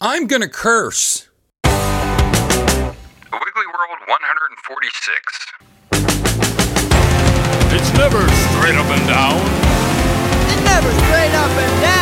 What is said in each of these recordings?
I'm gonna curse. Wiggly World 146. It's never straight up and down. It's never straight up and down.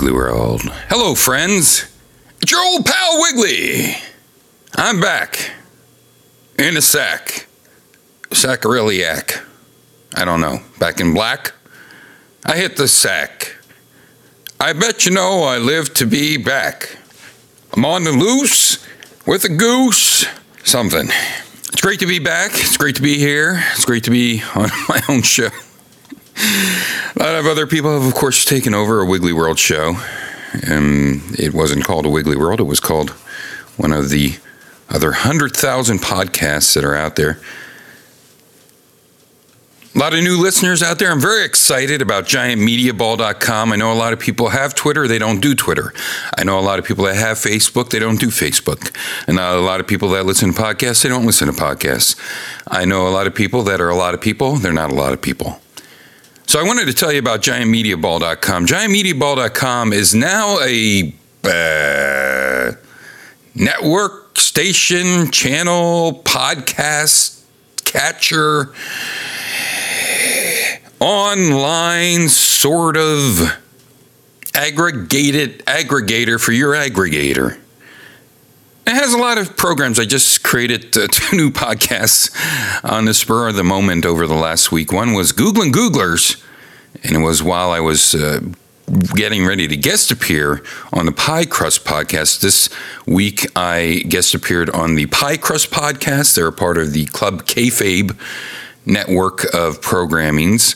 Wiggly World. Hello, friends. It's your old pal Wiggly. I'm back. In a sack. Sackariliac. I don't know. Back in black? I hit the sack. I bet you know I live to be back. I'm on the loose with a goose. Something. It's great to be back. It's great to be here. It's great to be on my own show. A lot of other people have, of course, taken over a Wiggly World show. Um, it wasn't called a Wiggly World, it was called one of the other 100,000 podcasts that are out there. A lot of new listeners out there. I'm very excited about giantmediaball.com. I know a lot of people have Twitter, they don't do Twitter. I know a lot of people that have Facebook, they don't do Facebook. And a lot of people that listen to podcasts, they don't listen to podcasts. I know a lot of people that are a lot of people, they're not a lot of people. So I wanted to tell you about giantmediaball.com. Giantmediaball.com is now a uh, network, station, channel, podcast catcher, online sort of aggregated aggregator for your aggregator. It has a lot of programs. I just created uh, two new podcasts on the spur of the moment over the last week. One was Googling Googlers, and it was while I was uh, getting ready to guest appear on the Pie Crust podcast. This week, I guest appeared on the Pie Crust podcast. They're a part of the Club Kayfabe network of programmings.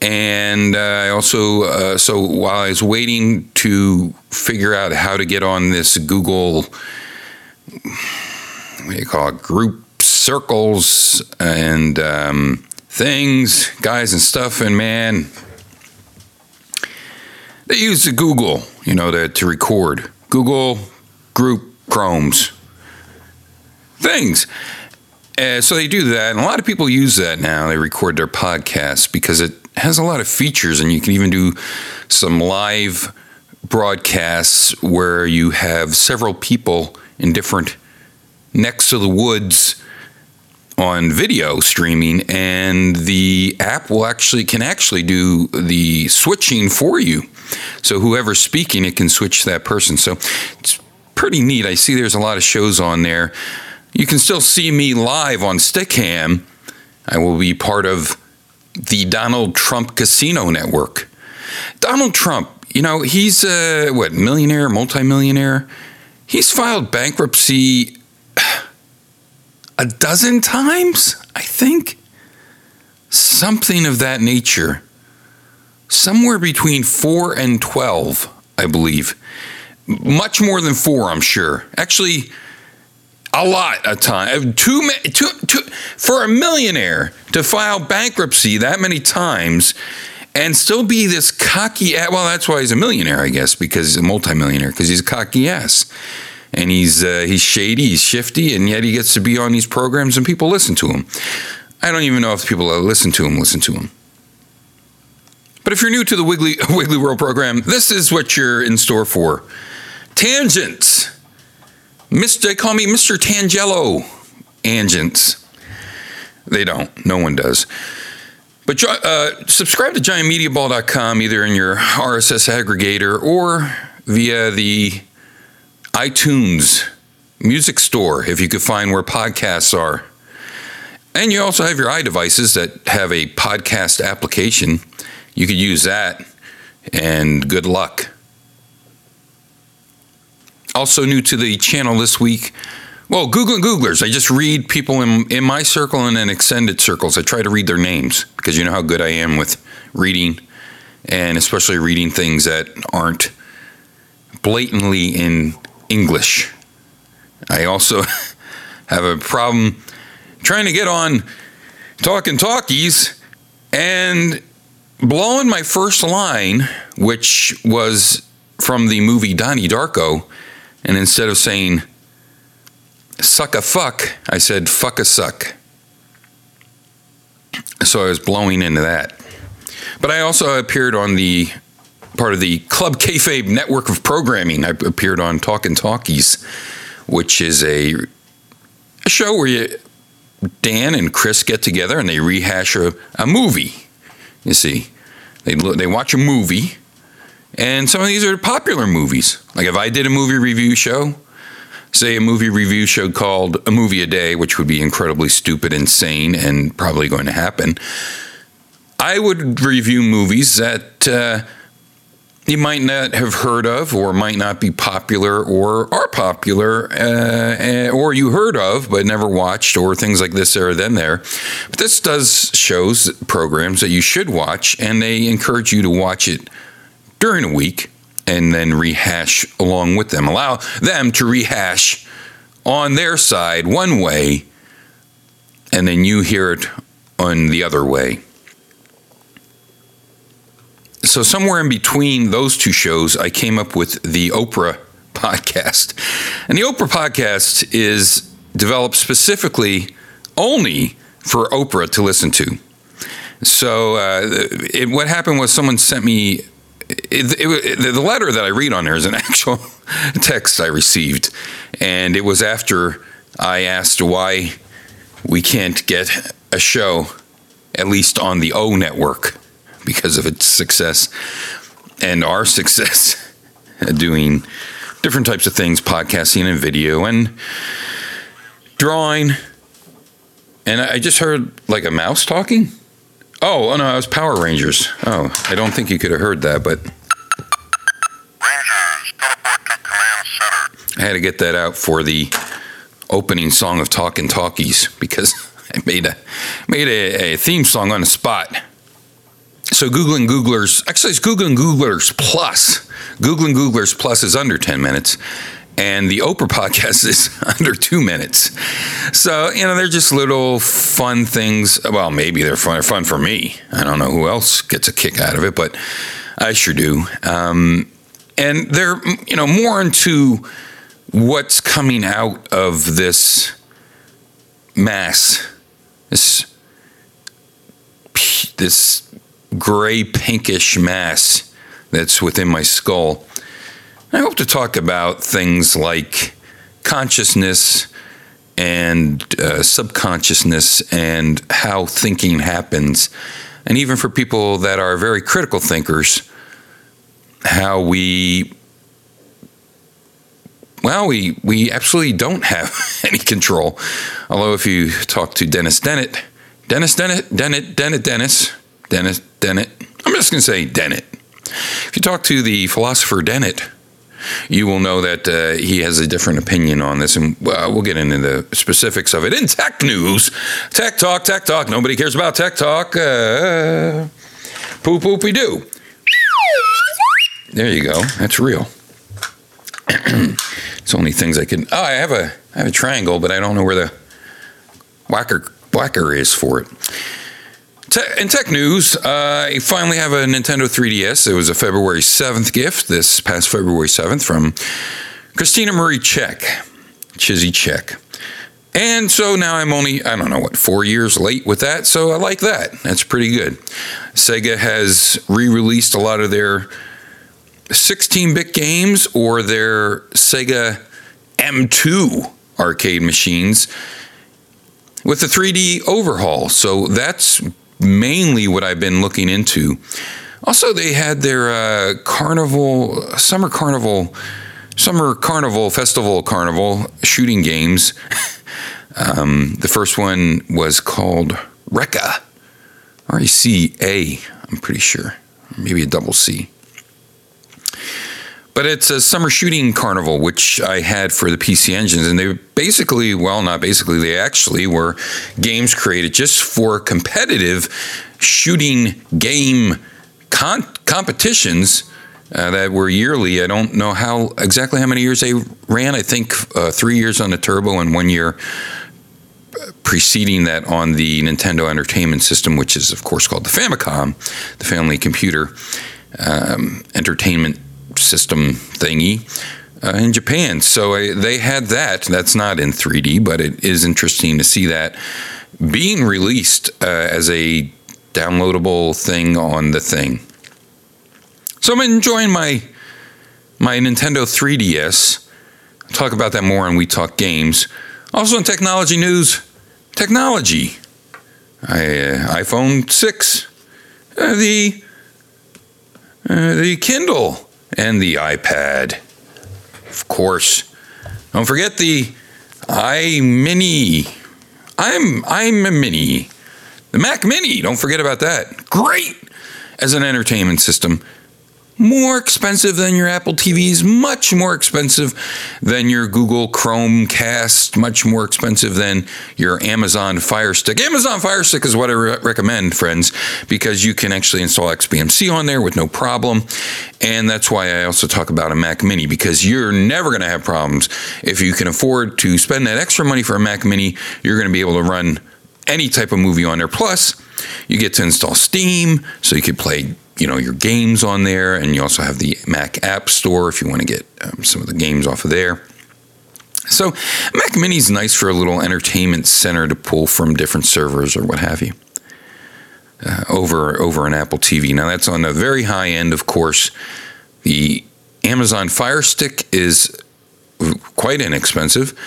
And uh, I also, uh, so while I was waiting to figure out how to get on this Google what do you call it, group circles and um, things, guys and stuff. And man, they use the Google, you know, to, to record Google group Chromes things. Uh, so they do that, and a lot of people use that now. They record their podcasts because it has a lot of features, and you can even do some live broadcasts where you have several people in different necks of the woods on video streaming and the app will actually can actually do the switching for you. So whoever's speaking it can switch that person. So it's pretty neat. I see there's a lot of shows on there. You can still see me live on Stickam. I will be part of the donald trump casino network. Donald trump you know he's a what millionaire multimillionaire he's filed bankruptcy a dozen times, I think. Something of that nature. Somewhere between four and 12, I believe. Much more than four, I'm sure. Actually, a lot of time. Uh, too, ma- too, too, for a millionaire to file bankruptcy that many times and still be this cocky. Well, that's why he's a millionaire, I guess, because he's a multimillionaire, because he's a cocky ass and he's uh, he's shady, he's shifty, and yet he gets to be on these programs and people listen to him. I don't even know if people that listen to him listen to him. But if you're new to the Wiggly Wiggly World program, this is what you're in store for. Tangents. Mr. They call me Mr. Tangelo. Tangents. They don't. No one does. But uh, subscribe to giantmediaball.com either in your RSS aggregator or via the iTunes music store if you could find where podcasts are. And you also have your iDevices that have a podcast application. You could use that, and good luck. Also, new to the channel this week. Well, Google and Googlers. I just read people in, in my circle and in extended circles. I try to read their names because you know how good I am with reading and especially reading things that aren't blatantly in English. I also have a problem trying to get on Talking Talkies and blowing my first line, which was from the movie Donnie Darko, and instead of saying suck a fuck, I said fuck a suck. So I was blowing into that. But I also appeared on the part of the Club Kayfabe network of programming. I appeared on Talking Talkies, which is a, a show where you, Dan and Chris get together and they rehash a, a movie. You see, they they watch a movie, and some of these are popular movies. Like if I did a movie review show, say a movie review show called A Movie a Day, which would be incredibly stupid, insane, and probably going to happen, I would review movies that uh, you might not have heard of, or might not be popular, or are popular, uh, eh, or you heard of but never watched, or things like this, there, then there. But this does shows programs that you should watch, and they encourage you to watch it during a week and then rehash along with them. Allow them to rehash on their side one way, and then you hear it on the other way. So, somewhere in between those two shows, I came up with the Oprah podcast. And the Oprah podcast is developed specifically only for Oprah to listen to. So, uh, it, what happened was someone sent me it, it, the letter that I read on there is an actual text I received, and it was after I asked why we can't get a show, at least on the O network, because of its success and our success doing different types of things, podcasting and video and drawing. And I just heard like a mouse talking. Oh, oh no, it was Power Rangers. Oh, I don't think you could have heard that, but I had to get that out for the opening song of Talkin' Talkies because I made a made a, a theme song on the spot. So Googling Googlers, actually it's Googling Googlers Plus. Googling Googlers Plus is under 10 minutes. And the Oprah podcast is under two minutes. So, you know, they're just little fun things. Well, maybe they're fun, they're fun for me. I don't know who else gets a kick out of it, but I sure do. Um, and they're, you know, more into what's coming out of this mass, this this gray pinkish mass that's within my skull. I hope to talk about things like consciousness and uh, subconsciousness and how thinking happens. And even for people that are very critical thinkers, how we well, we we absolutely don't have any control. Although if you talk to Dennis Dennett, Dennis Dennett, Dennett, Dennett, Dennis, Dennis Dennett, I'm just going to say Dennett. If you talk to the philosopher Dennett, you will know that uh, he has a different opinion on this, and well, we'll get into the specifics of it in tech news. Tech talk, tech talk. Nobody cares about tech talk. Uh, poop, poopy doo. There you go. That's real. It's only things I can. Oh, I have a I have a triangle, but I don't know where the whacker whacker is for it. In tech news, uh, I finally have a Nintendo 3DS. It was a February 7th gift this past February 7th from Christina Marie Check, Chizzy Check. And so now I'm only, I don't know what, four years late with that. So I like that. That's pretty good. Sega has re released a lot of their 16 bit games or their Sega M2 arcade machines with a 3D overhaul. So that's mainly what I've been looking into. Also, they had their uh, carnival, summer carnival, summer carnival, festival carnival shooting games. um, the first one was called Reca, R E C A, I'm pretty sure, maybe a double C. But it's a summer shooting carnival, which I had for the PC engines. And they basically, well, not basically, they actually were games created just for competitive shooting game con- competitions uh, that were yearly. I don't know how exactly how many years they ran. I think uh, three years on the Turbo and one year uh, preceding that on the Nintendo Entertainment System, which is of course called the Famicom, the family computer um, entertainment system thingy. Uh, in Japan, so uh, they had that. That's not in 3D, but it is interesting to see that being released uh, as a downloadable thing on the thing. So I'm enjoying my my Nintendo 3DS. I'll talk about that more when we talk games. Also in technology news, technology. I, uh, iPhone 6, uh, the uh, the Kindle, and the iPad. Of course. Don't forget the iMini. I'm I'm a mini. The Mac Mini, don't forget about that. Great as an entertainment system. More expensive than your Apple TVs, much more expensive than your Google Chromecast, much more expensive than your Amazon Fire Stick. Amazon Fire Stick is what I re- recommend, friends, because you can actually install XBMC on there with no problem. And that's why I also talk about a Mac Mini, because you're never going to have problems. If you can afford to spend that extra money for a Mac Mini, you're going to be able to run any type of movie on there. Plus, you get to install Steam, so you could play, you know, your games on there, and you also have the Mac App Store if you want to get um, some of the games off of there. So, Mac Mini is nice for a little entertainment center to pull from different servers or what have you. Uh, over over an Apple TV. Now that's on the very high end, of course. The Amazon Fire Stick is quite inexpensive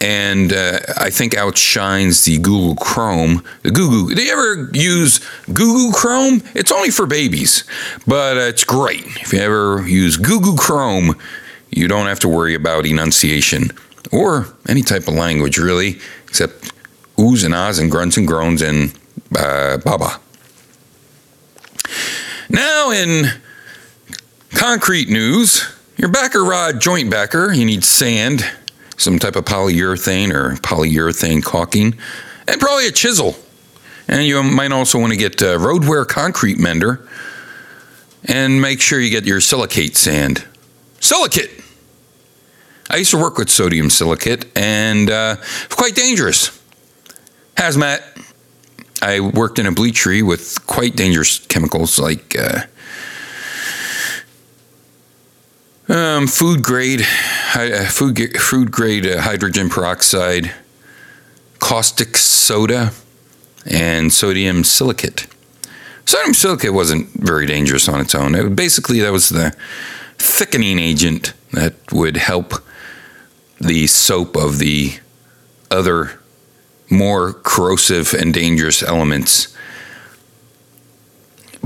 and uh, I think outshines the Google Chrome. The Google. Do you ever use Google Chrome? It's only for babies, but uh, it's great. If you ever use Google Chrome, you don't have to worry about enunciation or any type of language really, except oohs and ahs and grunts and groans and uh, baba. Now in concrete news, your backer rod joint backer, you need sand some type of polyurethane or polyurethane caulking, and probably a chisel. And you might also want to get uh, Roadware concrete mender and make sure you get your silicate sand. Silicate! I used to work with sodium silicate and uh, quite dangerous. Hazmat. I worked in a bleachery with quite dangerous chemicals like uh, um, food grade, food food grade uh, hydrogen peroxide, caustic soda, and sodium silicate. Sodium silicate wasn't very dangerous on its own. It, basically, that was the thickening agent that would help the soap of the other more corrosive and dangerous elements.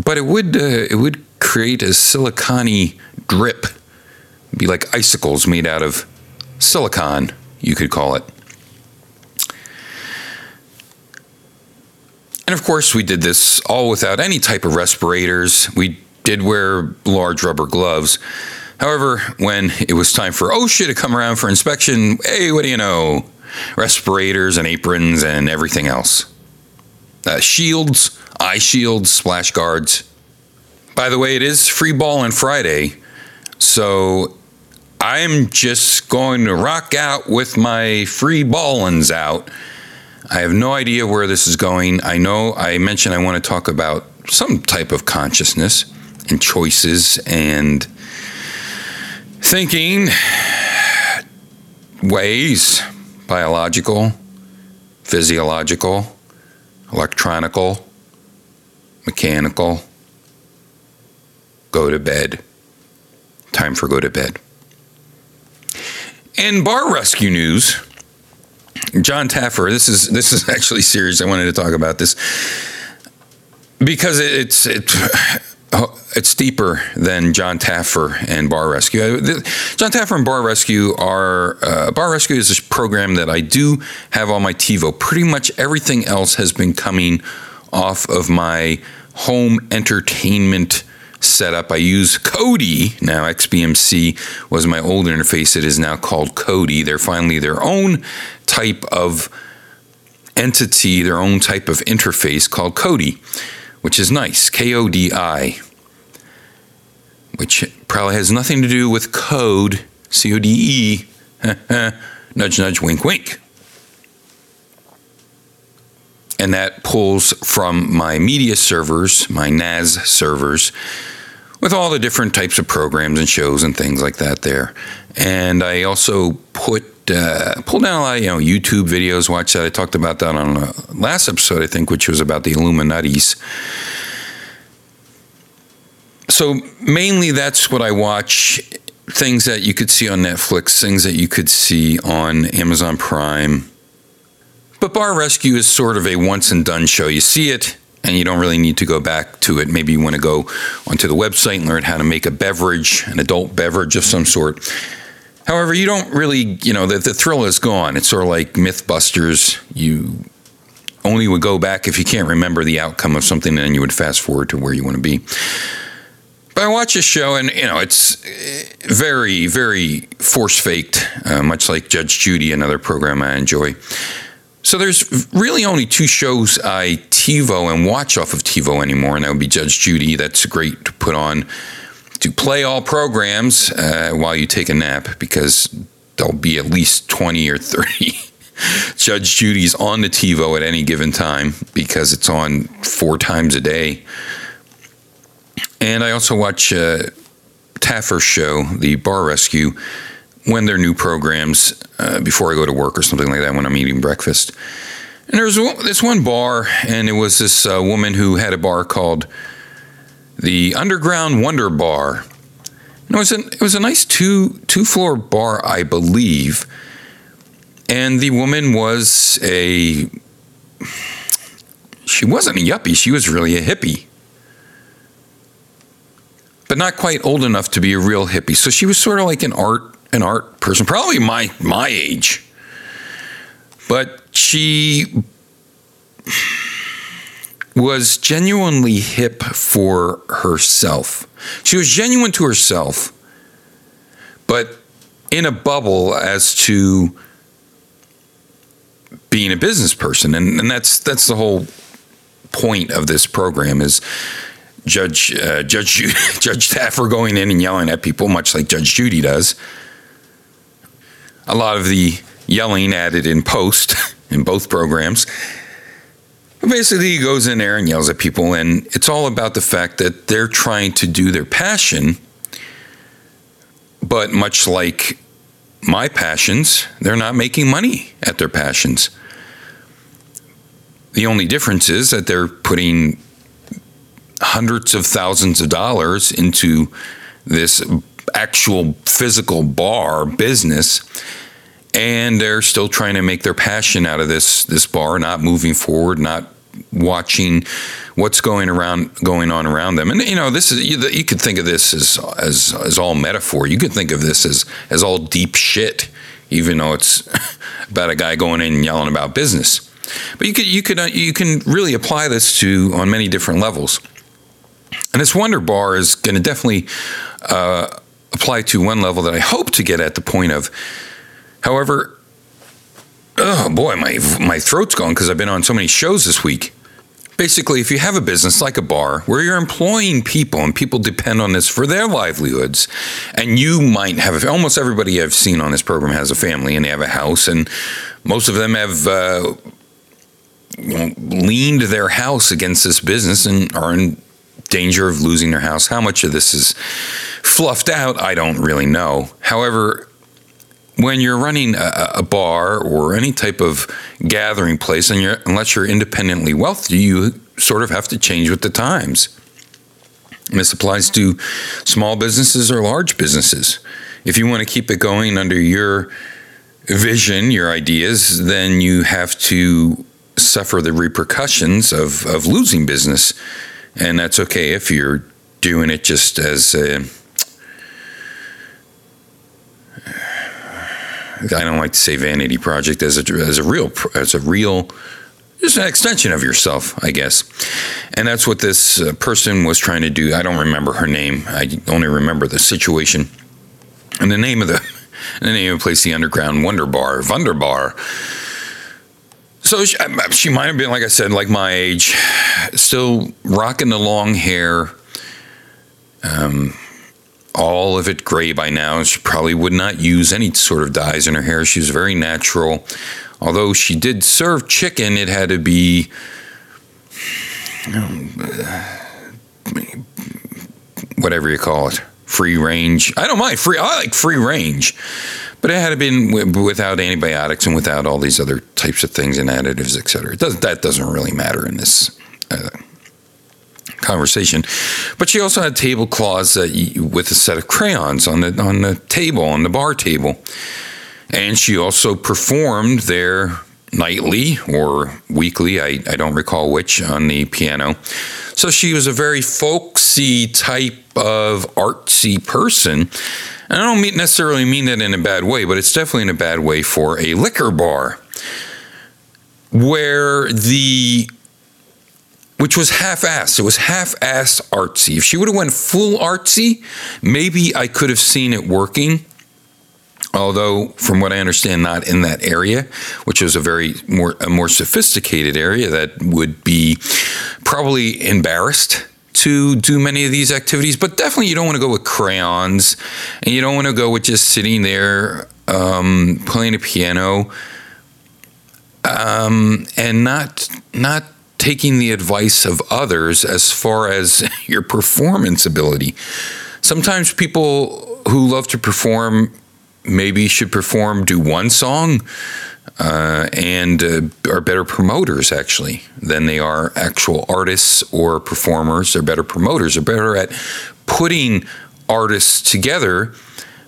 But it would uh, it would create a silicony drip be like icicles made out of silicon, you could call it. And of course, we did this all without any type of respirators. We did wear large rubber gloves. However, when it was time for OSHA to come around for inspection, hey, what do you know? Respirators and aprons and everything else. Uh, shields, eye shields, splash guards. By the way, it is free ball on Friday, so I'm just going to rock out with my free ballins out. I have no idea where this is going. I know I mentioned I want to talk about some type of consciousness and choices and thinking ways biological, physiological, electronical, mechanical. Go to bed. Time for go to bed. In bar rescue news, John Taffer. This is this is actually serious. I wanted to talk about this because it's it, it's deeper than John Taffer and Bar Rescue. John Taffer and Bar Rescue are uh, Bar Rescue is a program that I do have on my TiVo. Pretty much everything else has been coming off of my home entertainment setup. I use Kodi. Now, XBMC was my old interface. It is now called Kodi. They're finally their own type of entity, their own type of interface called Kodi, which is nice. K O D I, which probably has nothing to do with code. C O D E. nudge, nudge, wink, wink. And that pulls from my media servers, my NAS servers, with all the different types of programs and shows and things like that there. And I also put uh, pull down a lot of you know YouTube videos. Watch that. I talked about that on the last episode, I think, which was about the Illuminatis. So mainly, that's what I watch. Things that you could see on Netflix, things that you could see on Amazon Prime. But Bar Rescue is sort of a once and done show. You see it, and you don't really need to go back to it. Maybe you want to go onto the website and learn how to make a beverage, an adult beverage of some sort. However, you don't really, you know, the, the thrill is gone. It's sort of like Mythbusters. You only would go back if you can't remember the outcome of something, and then you would fast forward to where you want to be. But I watch this show, and you know, it's very, very force faked, uh, much like Judge Judy, another program I enjoy. So there's really only two shows I TiVo and watch off of TiVo anymore, and that would be Judge Judy. That's great to put on to play all programs uh, while you take a nap because there'll be at least 20 or 30 Judge Judy's on the TiVo at any given time because it's on four times a day. And I also watch uh, Taffer's show, the Bar Rescue, when they're new programs uh, before I go to work or something like that when I'm eating breakfast. And there was this one bar, and it was this uh, woman who had a bar called the Underground Wonder Bar. And it was an, it was a nice two two floor bar, I believe. And the woman was a she wasn't a yuppie, she was really a hippie. But not quite old enough to be a real hippie. So she was sort of like an art an art person, probably my my age. But she was genuinely hip for herself. She was genuine to herself, but in a bubble as to being a business person. And, and that's that's the whole point of this program is Judge uh, Judge Judge Taffer going in and yelling at people, much like Judge Judy does. A lot of the yelling added in post in both programs. Basically, he goes in there and yells at people, and it's all about the fact that they're trying to do their passion, but much like my passions, they're not making money at their passions. The only difference is that they're putting hundreds of thousands of dollars into this actual physical bar business and they're still trying to make their passion out of this this bar not moving forward not watching what's going around going on around them. And you know this is you, you could think of this as as as all metaphor. You could think of this as as all deep shit even though it's about a guy going in and yelling about business. But you could you could uh, you can really apply this to on many different levels. And this wonder bar is going to definitely uh, apply to one level that i hope to get at the point of however oh boy, my my throat's gone because I've been on so many shows this week. Basically, if you have a business like a bar where you're employing people and people depend on this for their livelihoods, and you might have almost everybody I've seen on this program has a family and they have a house, and most of them have uh, leaned their house against this business and are in danger of losing their house. How much of this is fluffed out, I don't really know. However, when you're running a, a, bar or any type of gathering place, and you're, unless you're independently wealthy, you sort of have to change with the times. And this applies to small businesses or large businesses. If you want to keep it going under your vision, your ideas, then you have to suffer the repercussions of, of losing business. And that's okay if you're doing it just as a I don't like to say vanity project as a as a real as a real just an extension of yourself, I guess. And that's what this uh, person was trying to do. I don't remember her name. I only remember the situation. And the name of the the name of the place, the Underground Wonder Bar, Wunderbar. So she, she might have been, like I said, like my age, still rocking the long hair, um, all of it gray by now. She probably would not use any sort of dyes in her hair. She was very natural. Although she did serve chicken, it had to be whatever you call it, free range. I don't mind free. I like free range, but it had to been without antibiotics and without all these other types of things and additives, et cetera. It doesn't, that doesn't really matter in this uh, conversation. But she also had tablecloths you, with a set of crayons on the on the table on the bar table, and she also performed there nightly or weekly. I, I don't recall which on the piano. So she was a very folksy type of artsy person. And I don't mean, necessarily mean that in a bad way, but it's definitely in a bad way for a liquor bar where the which was half-assed. It was half-assed artsy. If she would have went full artsy, maybe I could have seen it working. Although, from what I understand, not in that area, which is a very more a more sophisticated area that would be probably embarrassed to do many of these activities. But definitely, you don't want to go with crayons, and you don't want to go with just sitting there um, playing a piano, um, and not not taking the advice of others as far as your performance ability. Sometimes people who love to perform maybe should perform, do one song, uh, and uh, are better promoters actually than they are actual artists or performers. They're better promoters. They're better at putting artists together.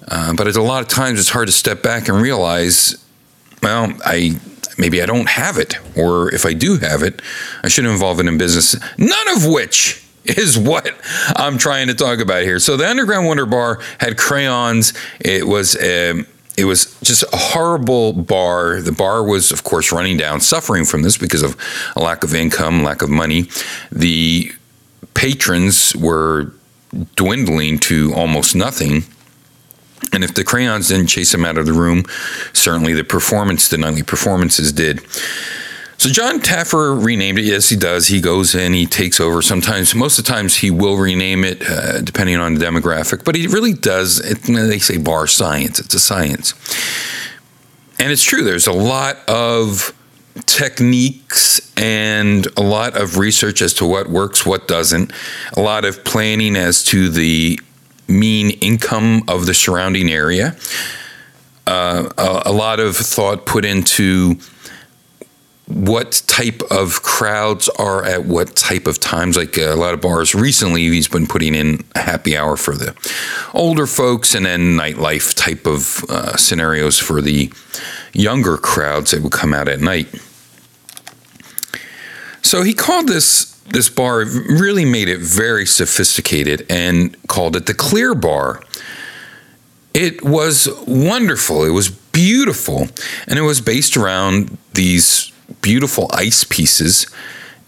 Uh, but a lot of times it's hard to step back and realize, well, I maybe I don't have it, or if I do have it, I should involve it in business. None of which is what I'm trying to talk about here. So the Underground Wonder Bar had crayons. It was um, it was just a horrible bar. The bar was, of course, running down, suffering from this because of a lack of income, lack of money. The patrons were dwindling to almost nothing. And if the crayons didn't chase them out of the room, certainly the performance, the nightly performances did. So John Taffer renamed it. Yes, he does. He goes in, he takes over. Sometimes, most of the times, he will rename it uh, depending on the demographic. But he really does. It, they say bar science. It's a science, and it's true. There's a lot of techniques and a lot of research as to what works, what doesn't. A lot of planning as to the mean income of the surrounding area. Uh, a, a lot of thought put into what type of crowds are at what type of times. Like uh, a lot of bars recently, he's been putting in a happy hour for the older folks and then nightlife type of uh, scenarios for the younger crowds that would come out at night. So he called this this bar really made it very sophisticated and called it the Clear Bar. It was wonderful. It was beautiful, and it was based around these beautiful ice pieces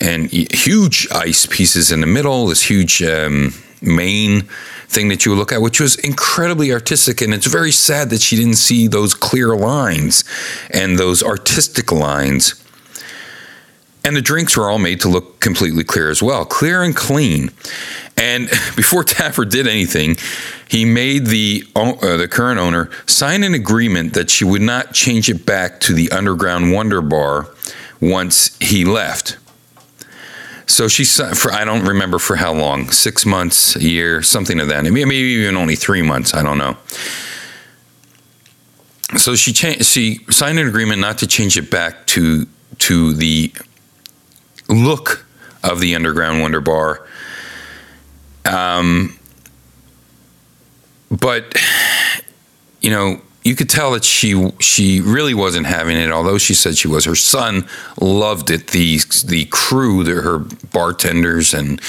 and huge ice pieces in the middle. This huge um, main thing that you look at, which was incredibly artistic. And it's very sad that she didn't see those clear lines and those artistic lines. And the drinks were all made to look completely clear as well, clear and clean. And before Taffer did anything, he made the uh, the current owner sign an agreement that she would not change it back to the Underground Wonder Bar once he left. So she for I don't remember for how long, six months, a year, something of that. Maybe, maybe even only three months. I don't know. So she cha- she signed an agreement not to change it back to to the look of the Underground Wonder Bar. Um, but you know, you could tell that she she really wasn't having it. Although she said she was, her son loved it. The the crew, the, her bartenders and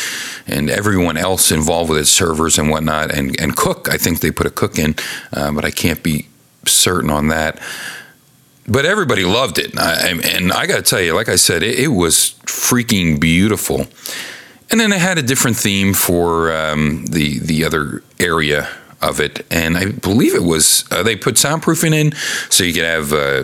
and everyone else involved with it, servers and whatnot, and and cook. I think they put a cook in, uh, but I can't be certain on that but everybody loved it. I, and I got to tell you, like I said, it, it, was freaking beautiful. And then it had a different theme for um, the the other area of it, and I believe it was uh, they put soundproofing in, so you could have. Uh,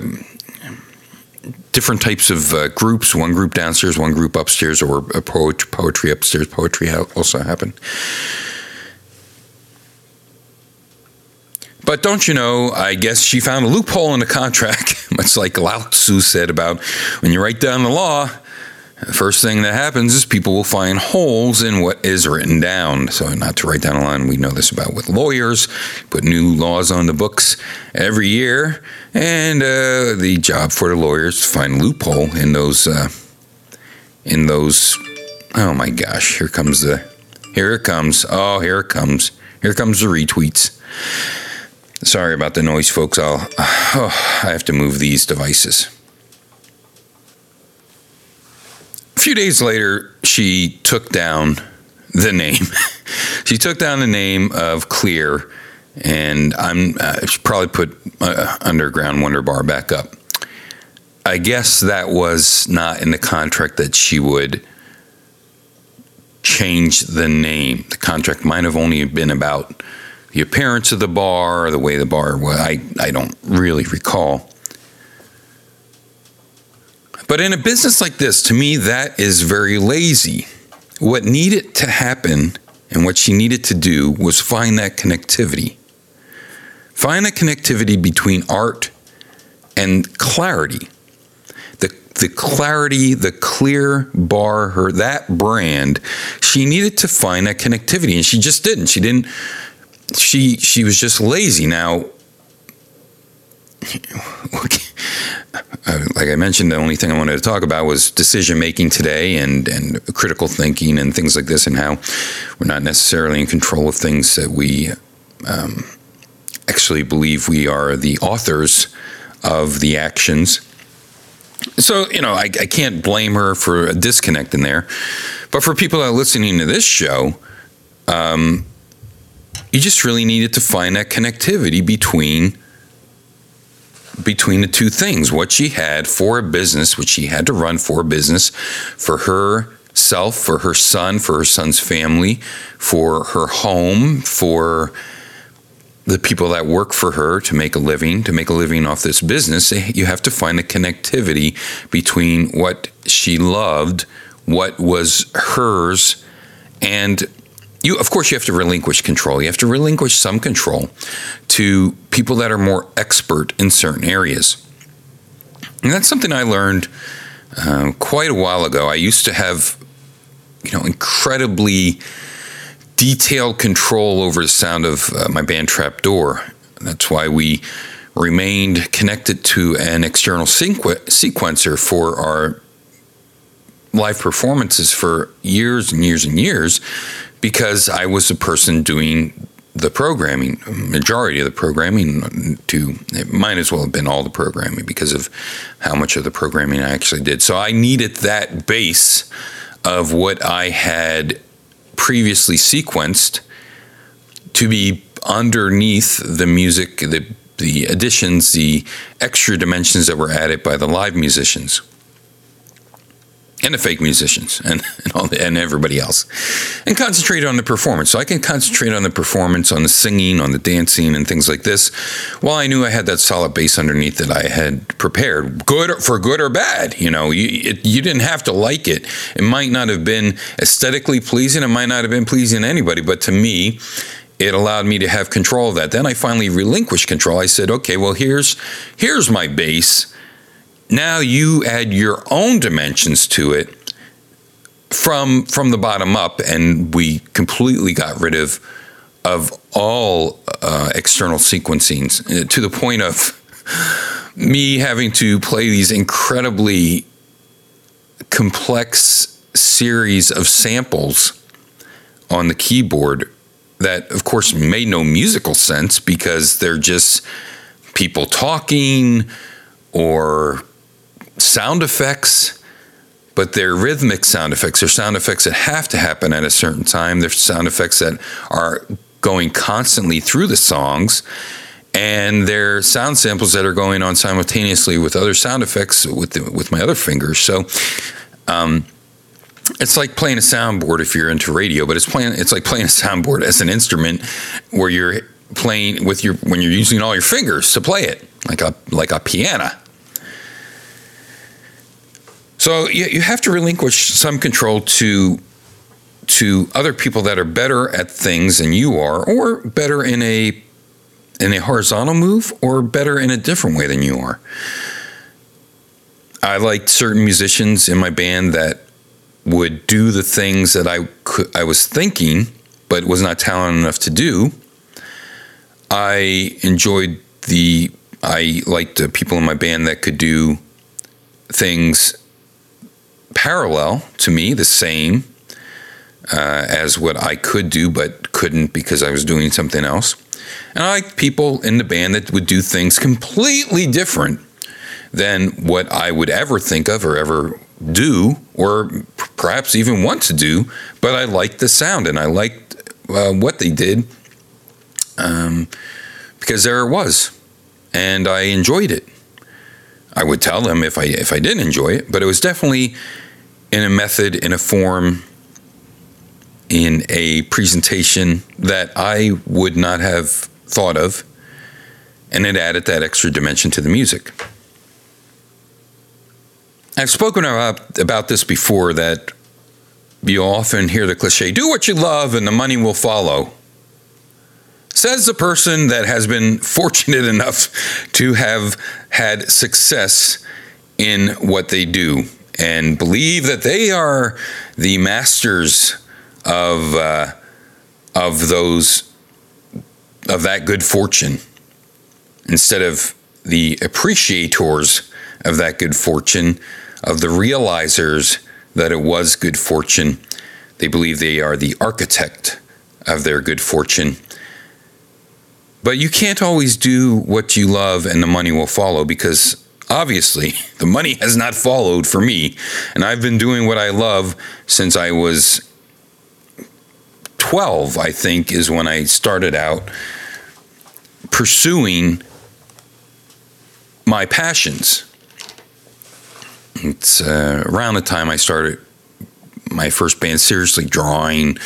different types of uh, groups. One group downstairs, one group upstairs, or poetry upstairs. Poetry also happened. But don't you know, I guess she found a loophole in the contract, much like Lao Tzu said about when you write down the law, the first thing that happens is people will find holes in what is written down. So, not to write down a line, we know this about with lawyers, put new laws on the books every year, and uh, the job for the lawyers to find loophole in those, uh, in those. Oh my gosh! Here comes the, here it comes. Oh, here it comes. Here comes the retweets. Sorry about the noise, folks. I'll, oh, I have to move these devices. A few days later, she took down the name. she took down the name of Clear, and I'm uh, she probably put uh, Underground Wonder Bar back up. I guess that was not in the contract that she would change the name. The contract might have only been about the appearance of the bar the way the bar was. I, I don't really recall. But in a business like this, to me, that is very lazy. What needed to happen and what she needed to do was find that connectivity. Find that connectivity between art and clarity. The, the clarity, the clear bar, her that brand, she needed to find that connectivity, and she just didn't. She didn't. She she was just lazy. Now, like I mentioned, the only thing I wanted to talk about was decision making today and and critical thinking and things like this, and how we're not necessarily in control of things that we um, actually believe we are the authors of the actions. So you know, I, I can't blame her for a disconnect in there, but for people that are listening to this show. Um, you just really needed to find that connectivity between between the two things. What she had for a business which she had to run for a business for herself for her son for her son's family for her home for the people that work for her to make a living to make a living off this business. Eh, you have to find the connectivity between what she loved what was hers and you of course you have to relinquish control. You have to relinquish some control to people that are more expert in certain areas. And that's something i learned uh, quite a while ago. I used to have you know incredibly detailed control over the sound of uh, my band trapdoor that's why we remained connected to an external sequ- sequencer for our live performances for years and years and years because I was the person doing the programming, majority of the programming. To it might as well have been all the programming because of how much of the programming I actually did. So I needed that base of what I had previously sequenced to be underneath the music, the the additions, the extra dimensions that were added by the live musicians and the fake musicians and and, all the, and everybody else, and concentrate on the performance. So I can concentrate on the performance, on the singing, on the dancing, and things like this. While I knew I had that solid base underneath that I had prepared, good for good or bad. You know, you it, you didn't have to like it. It might not have been aesthetically pleasing. It might not have been pleasing to anybody, but to me. It allowed me to have control of that. Then I finally relinquished control. I said, "Okay, well here's here's my base now you add your own dimensions to it from from the bottom up and we completely got rid of of all uh, external sequencing uh, to the point of me having to play these incredibly complex series of samples on the keyboard that of course made no musical sense because they're just people talking or sound effects, but they're rhythmic sound effects. They're sound effects that have to happen at a certain time. They're sound effects that are going constantly through the songs. And they're sound samples that are going on simultaneously with other sound effects with the, with my other fingers. So, um, it's like playing a soundboard if you're into radio, but it's playing. It's like playing a soundboard as an instrument where you're playing with your when you're using all your fingers to play it, like a like a piano. So you, you have to relinquish some control to to other people that are better at things than you are, or better in a in a horizontal move, or better in a different way than you are. I liked certain musicians in my band that would do the things that I could, I was thinking, but was not talented enough to do. I enjoyed the I liked the people in my band that could do things parallel to me, the same uh, as what I could do, but couldn't because I was doing something else. And I like people in the band that would do things completely different than what I would ever think of or ever do, or perhaps even want to do. But I liked the sound and I liked uh, what they did um, because there it was, and I enjoyed it. I would tell them if I if I didn't enjoy it, but it was definitely in a method, in a form, in a presentation that I would not have thought of, and it added that extra dimension to the music. I've spoken about, about this before that you often hear the cliche do what you love and the money will follow. Says the person that has been fortunate enough to have had success in what they do and believe that they are the masters of uh, of those of that good fortune instead of the appreciators of that good fortune of the realizers that it was good fortune. They believe they are the architect of their good fortune but you can't always do what you love and the money will follow because obviously the money has not followed for me and I've been doing what I love since I was 12, I think, is when I started out pursuing my passions. It's uh, around the time I started my first band, seriously drawing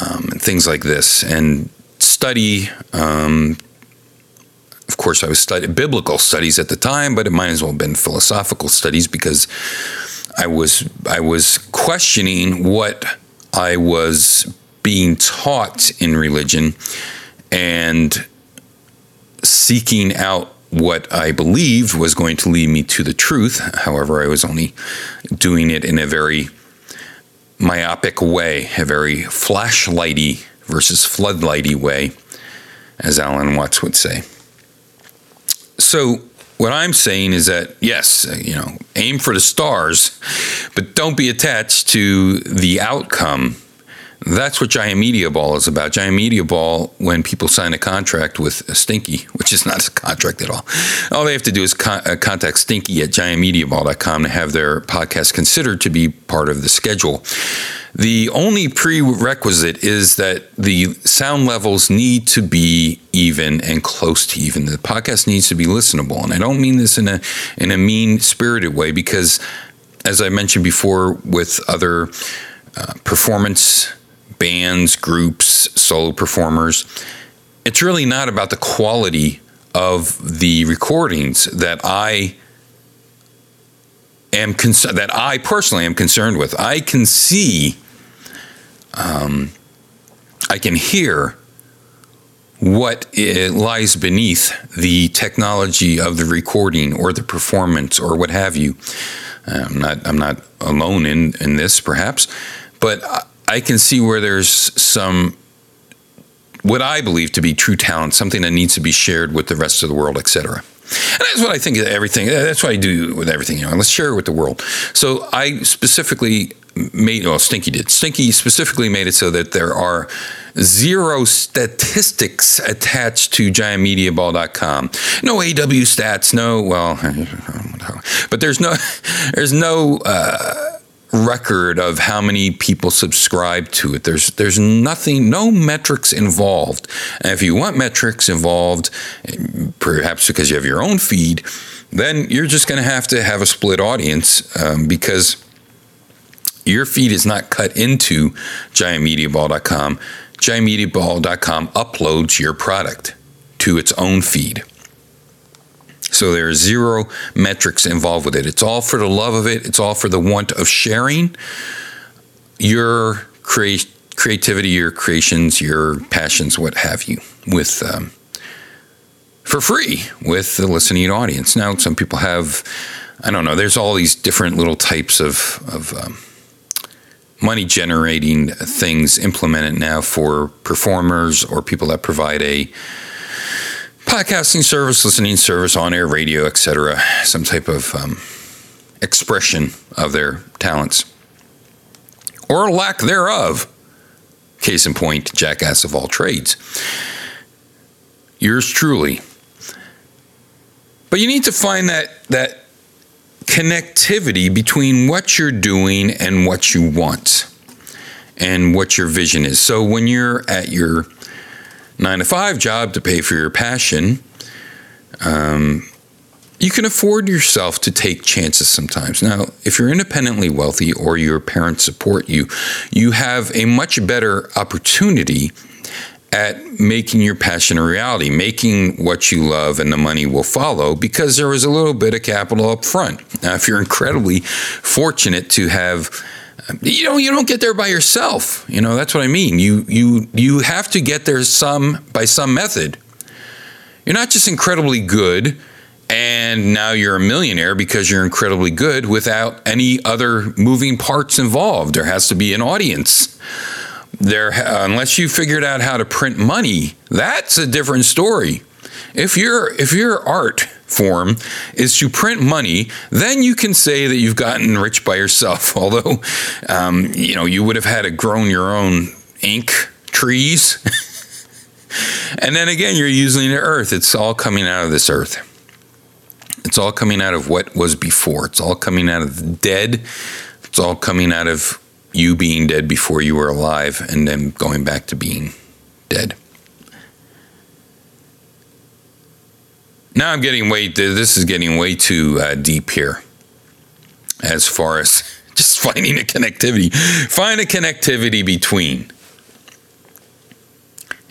um, and things like this, and study. Um, of course, I was studying biblical studies at the time, but it might as well have been philosophical studies because I was I was questioning what I was being taught in religion and seeking out what I believed was going to lead me to the truth. However, I was only doing it in a very myopic way, a very flashlighty versus floodlighty way, as Alan Watts would say. So, what I'm saying is that yes, uh, you know, aim for the stars, but don't be attached to the outcome that's what Giant Media Ball is about. Giant Media Ball, when people sign a contract with Stinky, which is not a contract at all, all they have to do is con- uh, contact Stinky at giantmediaball.com to have their podcast considered to be part of the schedule. The only prerequisite is that the sound levels need to be even and close to even. The podcast needs to be listenable, and I don't mean this in a in a mean spirited way because, as I mentioned before, with other uh, performance bands, groups, solo performers. It's really not about the quality of the recordings that I am con- that I personally am concerned with. I can see, um, I can hear what lies beneath the technology of the recording or the performance or what have you. I'm not I'm not alone in in this perhaps, but I can see where there's some what I believe to be true talent, something that needs to be shared with the rest of the world, etc. And that's what I think of everything. That's what I do with everything. You know, let's share it with the world. So I specifically made, well, Stinky did. Stinky specifically made it so that there are zero statistics attached to giantmediaball.com. No AW stats, no, well, but there's no, there's no, uh, record of how many people subscribe to it. There's there's nothing, no metrics involved. And if you want metrics involved, perhaps because you have your own feed, then you're just going to have to have a split audience um, because your feed is not cut into giantmediaball.com. Giantmediaball.com uploads your product to its own feed. So there are zero metrics involved with it. It's all for the love of it. It's all for the want of sharing your crea- creativity, your creations, your passions, what have you, with um, for free with the listening audience. Now, some people have, I don't know. There's all these different little types of of um, money generating things implemented now for performers or people that provide a podcasting service, listening service, on air radio, etc. Some type of um, expression of their talents or lack thereof. Case in point, jackass of all trades. Yours truly. But you need to find that that connectivity between what you're doing and what you want and what your vision is. So when you're at your nine to five job to pay for your passion, um, you can afford yourself to take chances sometimes. Now, if you're independently wealthy or your parents support you, you have a much better opportunity at making your passion a reality, making what you love, and the money will follow because there was a little bit of capital up front. Now, if you're incredibly fortunate to have you know you don't get there by yourself. You know that's what i mean. You you you have to get there some by some method. You're not just incredibly good and now you're a millionaire because you're incredibly good without any other moving parts involved. There has to be an audience. There unless you figured out how to print money that's a different story. If your if your art form is to print money then you can say that you've gotten rich by yourself. Although um, you know you would have had to grown your own ink trees. And then again you're using the earth. It's all coming out of this earth. It's all coming out of what was before. It's all coming out of the dead. It's all coming out of you being dead before you were alive and then going back to being dead. Now I'm getting way, this is getting way too uh, deep here as far as just finding a connectivity. Find a connectivity between.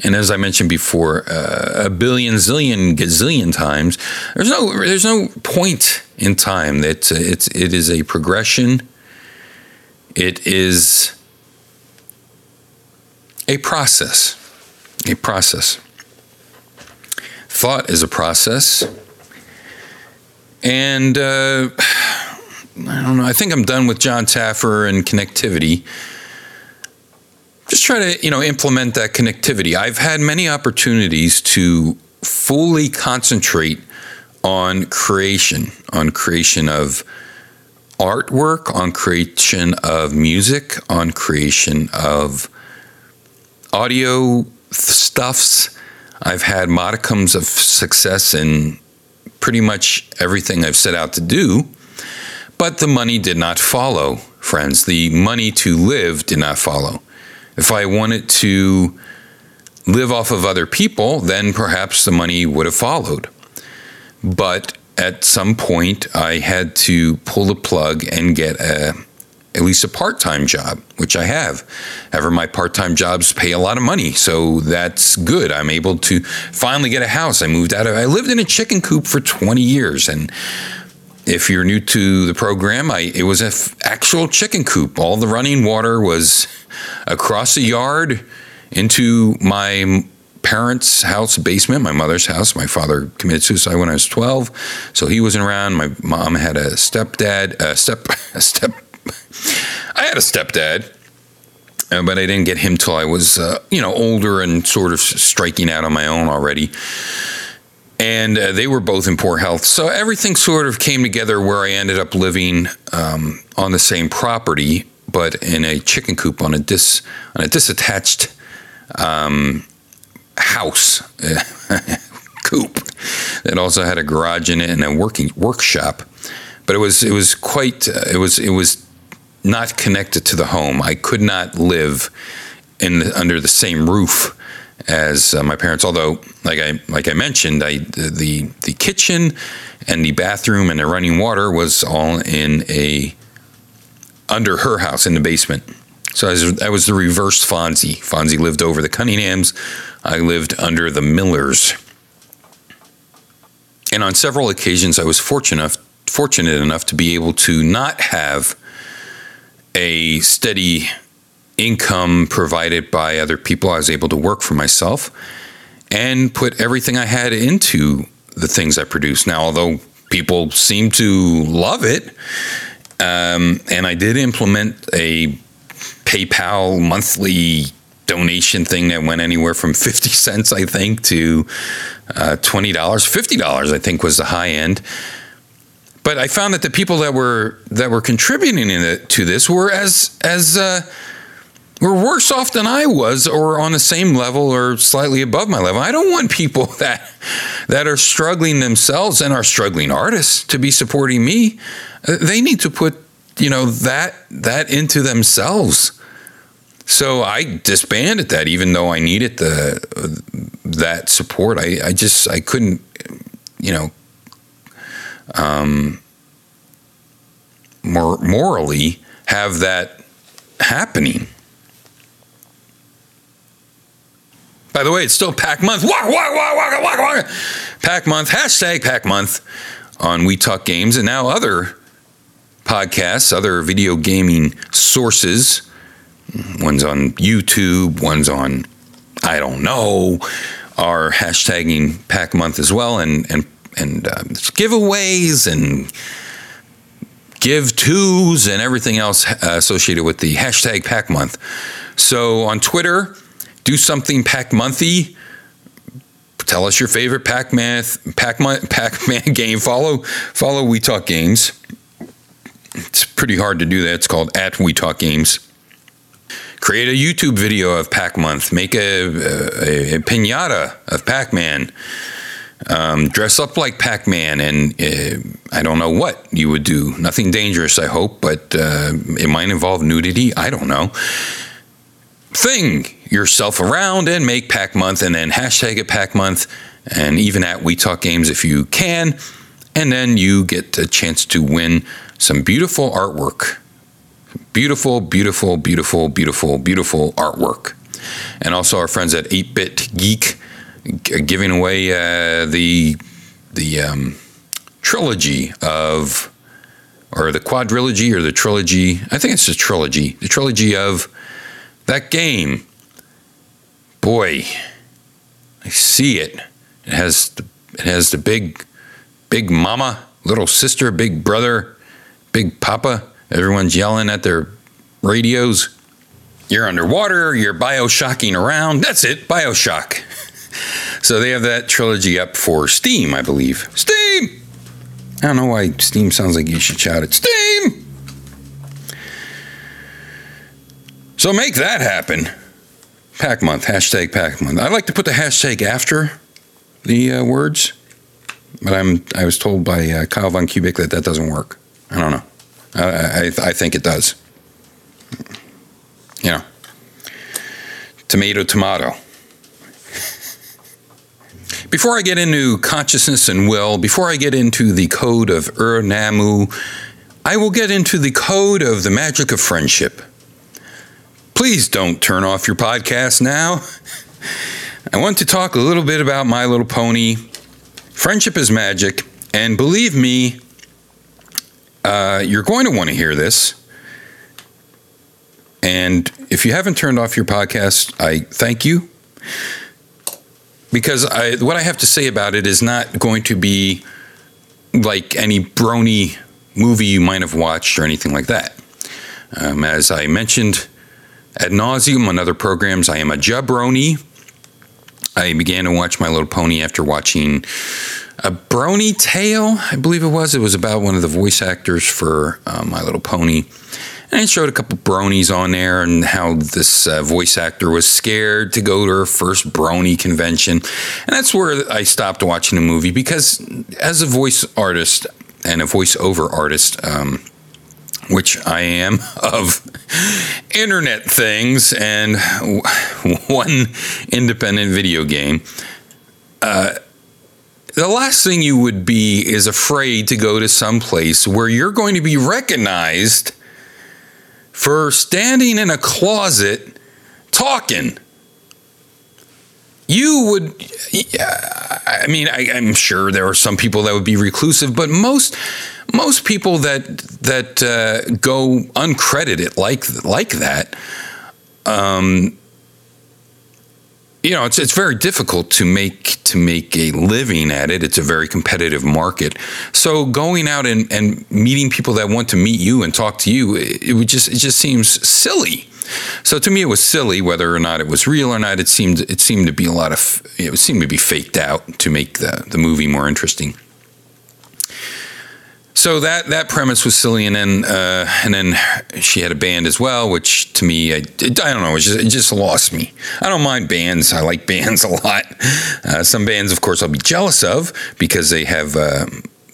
And as I mentioned before, uh, a billion, zillion, gazillion times, there's no, there's no point in time that uh, it's, it is a progression it is a process. A process. Thought is a process. And uh, I don't know. I think I'm done with John Taffer and connectivity. Just try to, you know, implement that connectivity. I've had many opportunities to fully concentrate on creation, on creation of artwork, on creation of music, on creation of audio stuffs. I've had modicums of success in pretty much everything I've set out to do, but the money did not follow, friends. The money to live did not follow. If I wanted to live off of other people, then perhaps the money would have followed. But at some point I had to pull the plug and get a at least a part-time job, which I have. However, my part-time jobs pay a lot of money, so that's good. I'm able to finally get a house. I moved out of I lived in a chicken coop for 20 years and if you're new to the program, I, it was an f- actual chicken coop. All the running water was across the yard into my parents' house basement, my mother's house. My father committed suicide when I was 12, so he wasn't around. My mom had a stepdad, a step, a step. I had a stepdad, uh, but I didn't get him till I was, uh, you know, older and sort of striking out on my own already. And uh, they were both in poor health, so everything sort of came together where I ended up living um, on the same property, but in a chicken coop on a dis on a disattached. Um, house coop that also had a garage in it and a working workshop. But it was it was quite uh, it was it was not connected to the home. I could not live in the, under the same roof as uh, my parents. Although, like I like I mentioned, I the the kitchen and the bathroom and the running water was all in a under her house in the basement. So I was, I was the reverse Fonzie. Fonzie lived over the Cunninghams. I lived under the Millers. and on several occasions, I was fortunate fortunate enough to be able to not have a steady income provided by other people. I was able to work for myself and put everything I had into the things I produce. Now, although people seem to love it, um, and I did implement a PayPal monthly donation thing that went anywhere from 50 cents, I think, to uh, $20, $50, I think was the high end. But I found that the people that were that were contributing in it, to this were as as uh, were worse off than I was, or on the same level, or slightly above my level. I don't want people that that are struggling themselves and are struggling artists to be supporting me. They need to put you know that that into themselves. So I disbanded that, even though I needed the that support. I, I just I couldn't, you know, um, more morally have that happening. By the way, it's still Pac Month. Waka, waka, waka, waka, waka, waka. Pac Month, hashtag Pac Month on We Talk Games, and now other podcasts, other video gaming sources. One's on YouTube, one's on, I don't know, are hashtagging Pack Month as well, and and and uh, giveaways and give twos and everything else uh, associated with the hashtag Pac Month. So on Twitter, do something Pac Monthy. Tell us your favorite Pac Man Pac Man game. Follow follow We Talk Games. It's pretty hard to do that. It's called at We Talk Games. Create a YouTube video of Pac Month. Make a, a, a pinata of Pac Man. Um, dress up like Pac Man, and uh, I don't know what you would do. Nothing dangerous, I hope, but uh, it might involve nudity. I don't know. Thing yourself around and make Pac Month, and then hashtag it Pac Month, and even at We Talk Games if you can. And then you get a chance to win some beautiful artwork. Beautiful, beautiful, beautiful, beautiful, beautiful artwork. And also our friends at 8 Bit Geek giving away uh, the the um, trilogy of, or the quadrilogy or the trilogy. I think it's a trilogy. The trilogy of that game. Boy, I see it. It has the, it has the big, big mama, little sister, big brother, big papa. Everyone's yelling at their radios. You're underwater. You're bioshocking around. That's it, Bioshock. So they have that trilogy up for Steam, I believe. Steam! I don't know why Steam sounds like you should shout it. Steam! So make that happen. Pac month, hashtag pac month. I like to put the hashtag after the uh, words, but I'm I was told by uh, Kyle Von Kubik that that doesn't work. I don't know. I, I, I think it does. You know, tomato, tomato. Before I get into consciousness and will, before I get into the code of Ur I will get into the code of the magic of friendship. Please don't turn off your podcast now. I want to talk a little bit about My Little Pony. Friendship is magic, and believe me, uh, you're going to want to hear this. And if you haven't turned off your podcast, I thank you because I, what I have to say about it is not going to be like any brony movie you might have watched or anything like that. Um, as I mentioned ad nauseum on other programs, I am a jabroni. I began to watch My Little Pony after watching a Brony Tale, I believe it was. It was about one of the voice actors for uh, My Little Pony. And showed a couple bronies on there and how this uh, voice actor was scared to go to her first brony convention. And that's where I stopped watching the movie because, as a voice artist and a voiceover artist, um, which I am of internet things and one independent video game, uh, the last thing you would be is afraid to go to some place where you're going to be recognized for standing in a closet talking. you would. yeah, I mean, I, I'm sure there are some people that would be reclusive, but most most people that that uh, go uncredited like like that. Um, you know, it's it's very difficult to make to make a living at it. It's a very competitive market. So going out and, and meeting people that want to meet you and talk to you, it, it would just it just seems silly. So to me, it was silly whether or not it was real or not. It seemed it seemed to be a lot of it seemed to be faked out to make the the movie more interesting. So that that premise was silly, and then uh, and then she had a band as well, which to me, I, I don't know, it just, it just lost me. I don't mind bands; I like bands a lot. Uh, some bands, of course, I'll be jealous of because they have uh,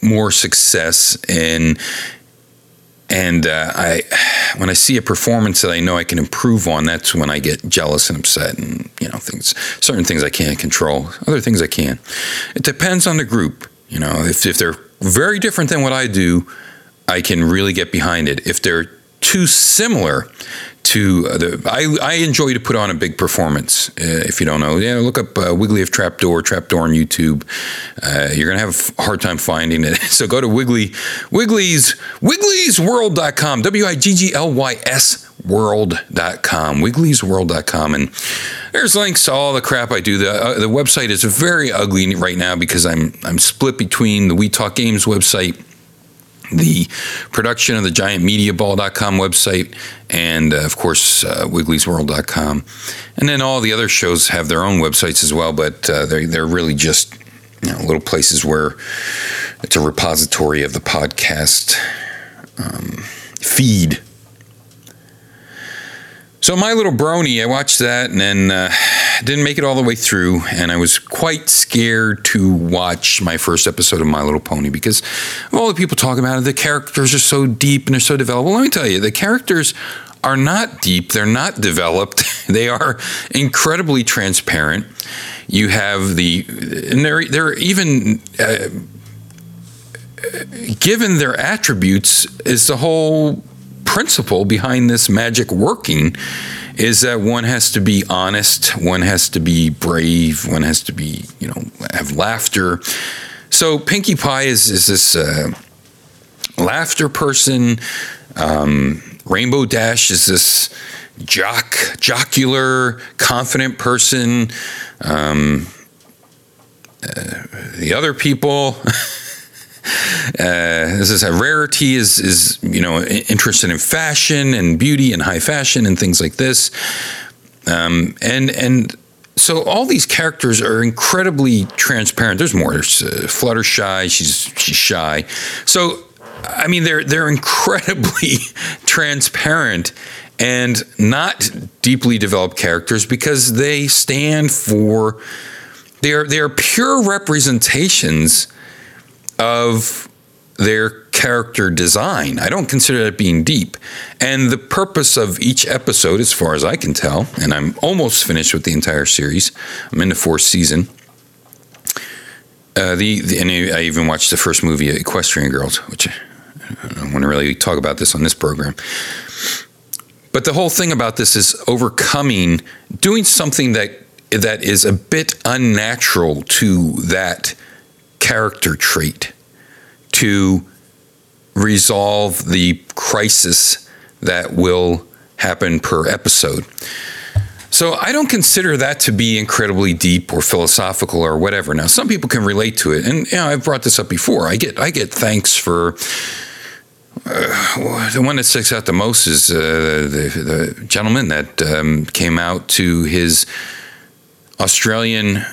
more success in. And uh, I, when I see a performance that I know I can improve on, that's when I get jealous and upset, and you know things. Certain things I can't control, other things I can. It depends on the group. You know, if if they're very different than what I do, I can really get behind it. If they're too similar to the, I, I enjoy to put on a big performance. Uh, if you don't know, yeah, look up uh, Wiggly of Trapdoor, Trapdoor on YouTube. Uh, you're gonna have a hard time finding it. So go to Wiggly, Wiggly's, Wiggly'sWorld.com, W I G G L Y S world.com, wigglysworld.com. And there's links to all the crap I do. The, uh, the website is very ugly right now because I'm, I'm split between the We Talk Games website, the production of the giantmediaball.com website, and uh, of course, uh, wigglysworld.com. And then all the other shows have their own websites as well, but uh, they're, they're really just you know, little places where it's a repository of the podcast um, feed. So My Little Brony, I watched that and then uh, didn't make it all the way through, and I was quite scared to watch my first episode of My Little Pony because of all the people talking about it. The characters are so deep and they're so developed. Well, let me tell you, the characters are not deep. They're not developed. they are incredibly transparent. You have the, and they're they're even. Uh, given their attributes is the whole principle behind this magic working is that one has to be honest, one has to be brave, one has to be, you know, have laughter. So Pinkie Pie is, is this uh, laughter person. Um, Rainbow Dash is this jock, jocular, confident person. Um, uh, the other people. Uh, this is a rarity is is you know interested in fashion and beauty and high fashion and things like this, um, and and so all these characters are incredibly transparent. There's more. There's uh, Fluttershy. She's she's shy. So I mean they're they're incredibly transparent and not deeply developed characters because they stand for they're they're pure representations of their character design. I don't consider that being deep. And the purpose of each episode, as far as I can tell, and I'm almost finished with the entire series, I'm in the fourth season. Uh, the, the, and I even watched the first movie, Equestria Girls, which I don't want to really talk about this on this program. But the whole thing about this is overcoming, doing something that that is a bit unnatural to that character trait to resolve the crisis that will happen per episode. So I don't consider that to be incredibly deep or philosophical or whatever. Now some people can relate to it, and you know, I've brought this up before. I get I get thanks for. Uh, the one that sticks out the most is uh, the, the gentleman that um, came out to his Australian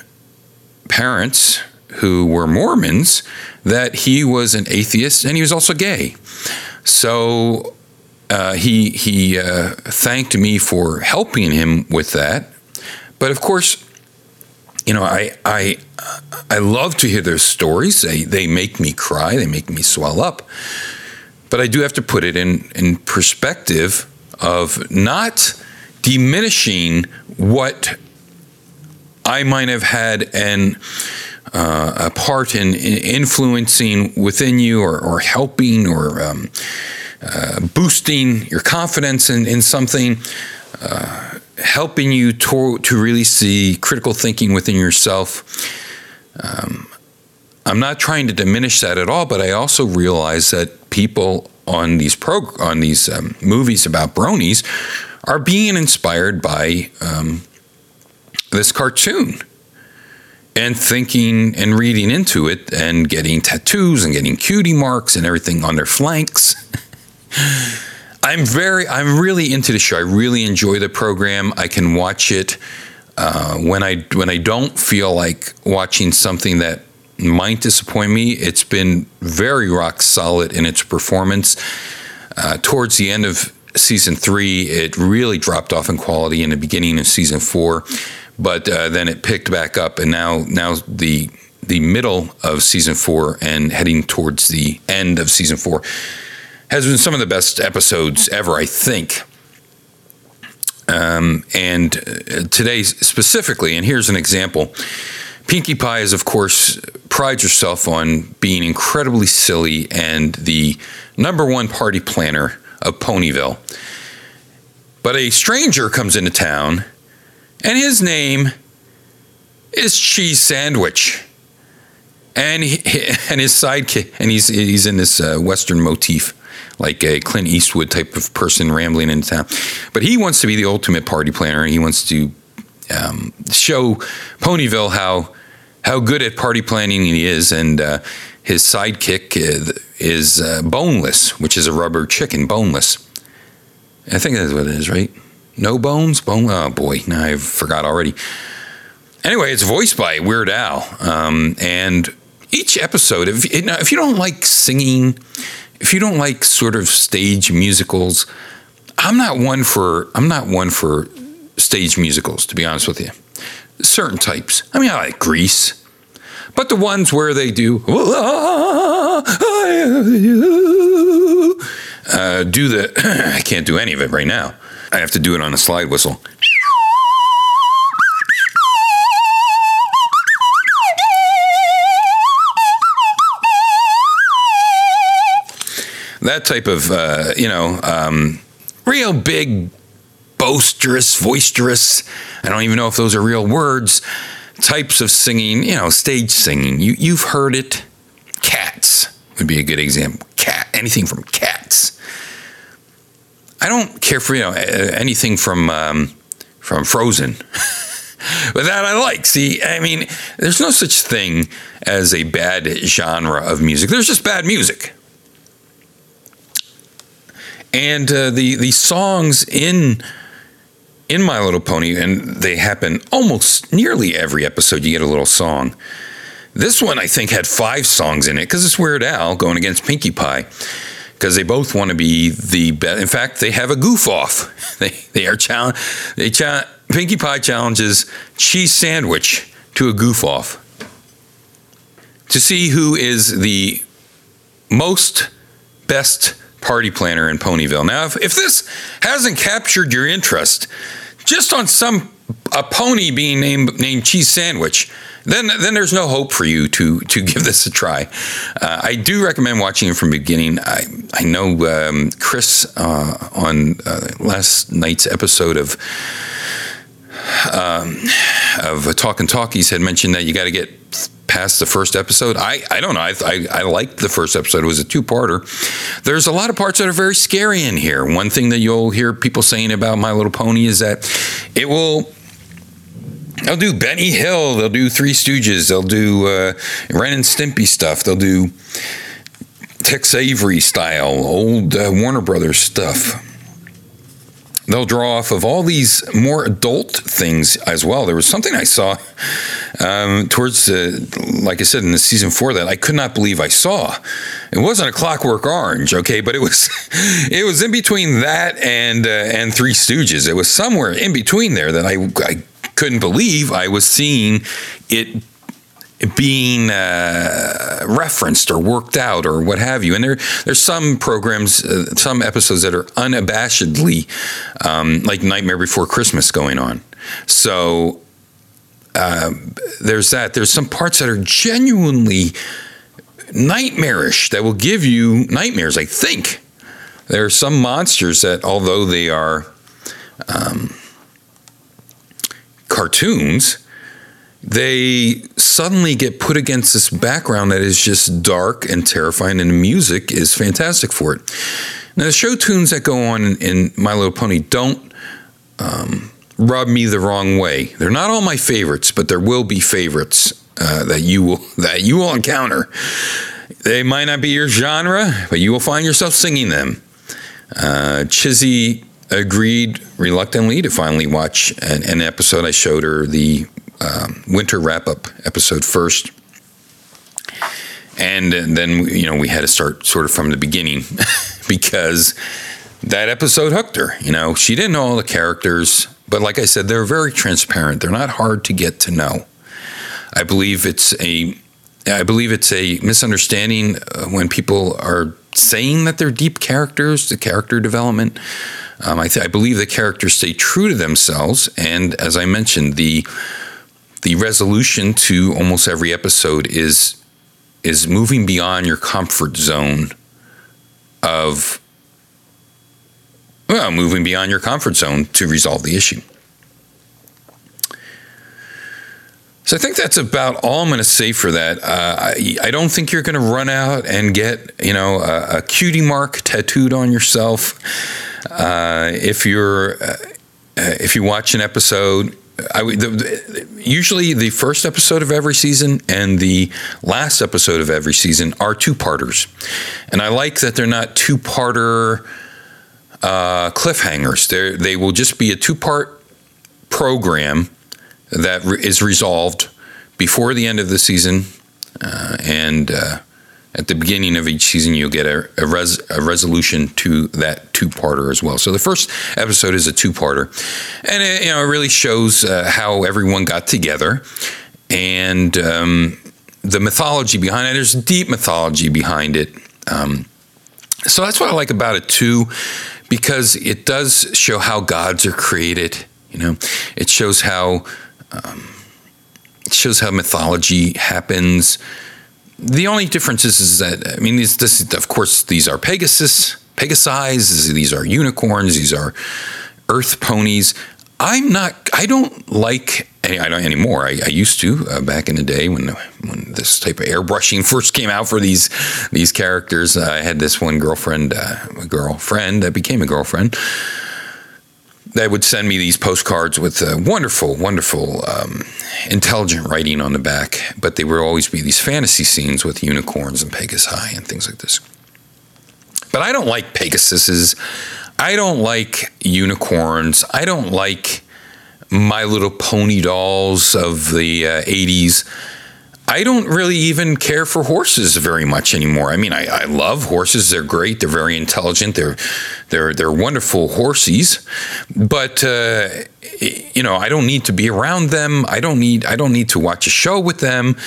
parents who were Mormons that he was an atheist and he was also gay. So uh, he he uh, thanked me for helping him with that. But of course, you know, I I I love to hear their stories. They they make me cry. They make me swell up. But I do have to put it in in perspective of not diminishing what I might have had and uh, a part in, in, influencing within you or, or helping or um, uh, boosting your confidence in, in something. Uh, helping you to, to really see critical thinking within yourself. Um, I'm not trying to diminish that at all, but I also realize that people on these prog- on these um, movies about bronies are being inspired by um, this cartoon and thinking and reading into it and getting tattoos and getting cutie marks and everything on their flanks. I'm very, I'm really into the show. I really enjoy the program. I can watch it uh, when I when I don't feel like watching something that might disappoint me. It's been very rock solid in its performance. Uh, towards the end of season three, it really dropped off in quality. In the beginning of season four, but uh, then it picked back up, and now now the the middle of season four and heading towards the end of season four has been some of the best episodes ever, I think. Um, and uh, today specifically, and here's an example. Pinkie Pie is, of course, prides herself on being incredibly silly and the number one party planner of Ponyville. But a stranger comes into town, and his name is Cheese Sandwich. And he, and his sidekick, and he's he's in this uh, Western motif like a Clint Eastwood type of person rambling into town. But he wants to be the ultimate party planner. He wants to um, show Ponyville how how good at party planning he is, and uh, his sidekick is uh, Boneless, which is a rubber chicken, boneless. I think that's what it is, right? No bones, bone. Oh boy, now I forgot already. Anyway, it's voiced by Weird Al, um, and each episode, if, if you don't like singing if you don't like sort of stage musicals, I'm not one for I'm not one for stage musicals, to be honest with you. Certain types. I mean, I like Grease, but the ones where they do uh, do the I can't do any of it right now. I have to do it on a slide whistle. that type of uh, you know um, real big boisterous boisterous i don't even know if those are real words types of singing you know stage singing. You, you've heard it. Cats would be a good example. Cat anything from cats i don't care for you know anything from um, from frozen but that I like. See, I mean, there's no such thing as a bad genre of music. There's just bad music and uh, the the songs in in My Little Pony, and they happen almost nearly every episode. You get a little song. This one, I think, had five songs in it because it's Weird Al going against Pinkie Pie because they both want to be the best. In fact, they have a goof off. They they are challenge. They cha- Pinkie Pie challenges Cheese Sandwich to a goof off to see who is the most best party planner in Ponyville. Now, if, if this hasn't captured your interest, just on some a pony being named named Cheese Sandwich, then then there's no hope for you to to give this a try. Uh, I do recommend watching it from the beginning. I I know um, Chris uh, on uh, last night's episode of. Um, of Talking Talkies had mentioned that you got to get past the first episode. I, I don't know. I, I, I liked the first episode. It was a two parter. There's a lot of parts that are very scary in here. One thing that you'll hear people saying about My Little Pony is that it will. They'll do Benny Hill. They'll do Three Stooges. They'll do uh, Ren and Stimpy stuff. They'll do Tex Avery style, old uh, Warner Brothers stuff they'll draw off of all these more adult things as well. There was something I saw um, towards, uh, like I said, in the season four that I could not believe I saw. It wasn't a Clockwork Orange, okay, but it was it was in between that and uh, and Three Stooges. It was somewhere in between there that I I couldn't believe I was seeing it being uh, referenced or worked out or what have you. And there, there's some programs, uh, some episodes that are unabashedly um, like Nightmare Before Christmas going on. So uh, there's that. There's some parts that are genuinely nightmarish that will give you nightmares. I think there are some monsters that, although they are um, cartoons, they suddenly get put against this background that is just dark and terrifying, and the music is fantastic for it. Now, the show tunes that go on in, My Little Pony don't um, rub me the wrong way. They're not all my favorites, but there will be favorites uh, that you will that you will encounter. They might not be your genre, but you will find yourself singing them. Uh, Chizzy agreed reluctantly to finally watch an, an episode. I showed her the um, winter wrap up episode first. And then, you know, we had to start sort of from the beginning because that episode hooked her. You know, she didn't know all the characters, but like I said, they're very transparent. They're not hard to get to know. I believe it's a I believe it's a misunderstanding uh, when people are saying that they're deep characters, the character development. Um, I, th- I believe the characters stay true to themselves, and as I mentioned, the the resolution to almost every episode is is moving beyond your comfort zone of well, moving beyond your comfort zone to resolve the issue. So I think that's about all I'm going to say for that. Uh, I, I, don't think you're going to run out and get you know a, a cutie mark tattooed on yourself uh, if you're uh, if you watch an episode. I, the, usually the first episode of every season and the last episode of every season are two parters, and I like that they're not two parter uh, cliffhangers. They they will just be a two part program that re- is resolved before the end of the season, uh, and uh, at the beginning of each season, you'll get a, a, res- a resolution to that two-parter as well. So the first episode is a two-parter, and it, you know it really shows uh, how everyone got together and um, the mythology behind it. There's deep mythology behind it. Um, so that's what I like about it too, because it does show how gods are created. You know, it shows how um, it shows how mythology happens. The only difference is, is that I mean, this, of course, these are Pegasus, Pegasi. These are unicorns. These are Earth ponies. I'm not. I don't like. Any, I don't anymore. I, I used to uh, back in the day when when this type of airbrushing first came out for these these characters. Uh, I had this one girlfriend, uh, a girlfriend that became a girlfriend they would send me these postcards with uh, wonderful, wonderful, um, intelligent writing on the back, but they would always be these fantasy scenes with unicorns and Pegasi and things like this. But I don't like Pegasuses. I don't like unicorns. I don't like My Little Pony dolls of the uh, 80s. I don't really even care for horses very much anymore. I mean, I, I, love horses; they're great. They're very intelligent. They're they're they're wonderful horses. But uh, you know, I don't need to be around them. I don't need I don't need to watch a show with them.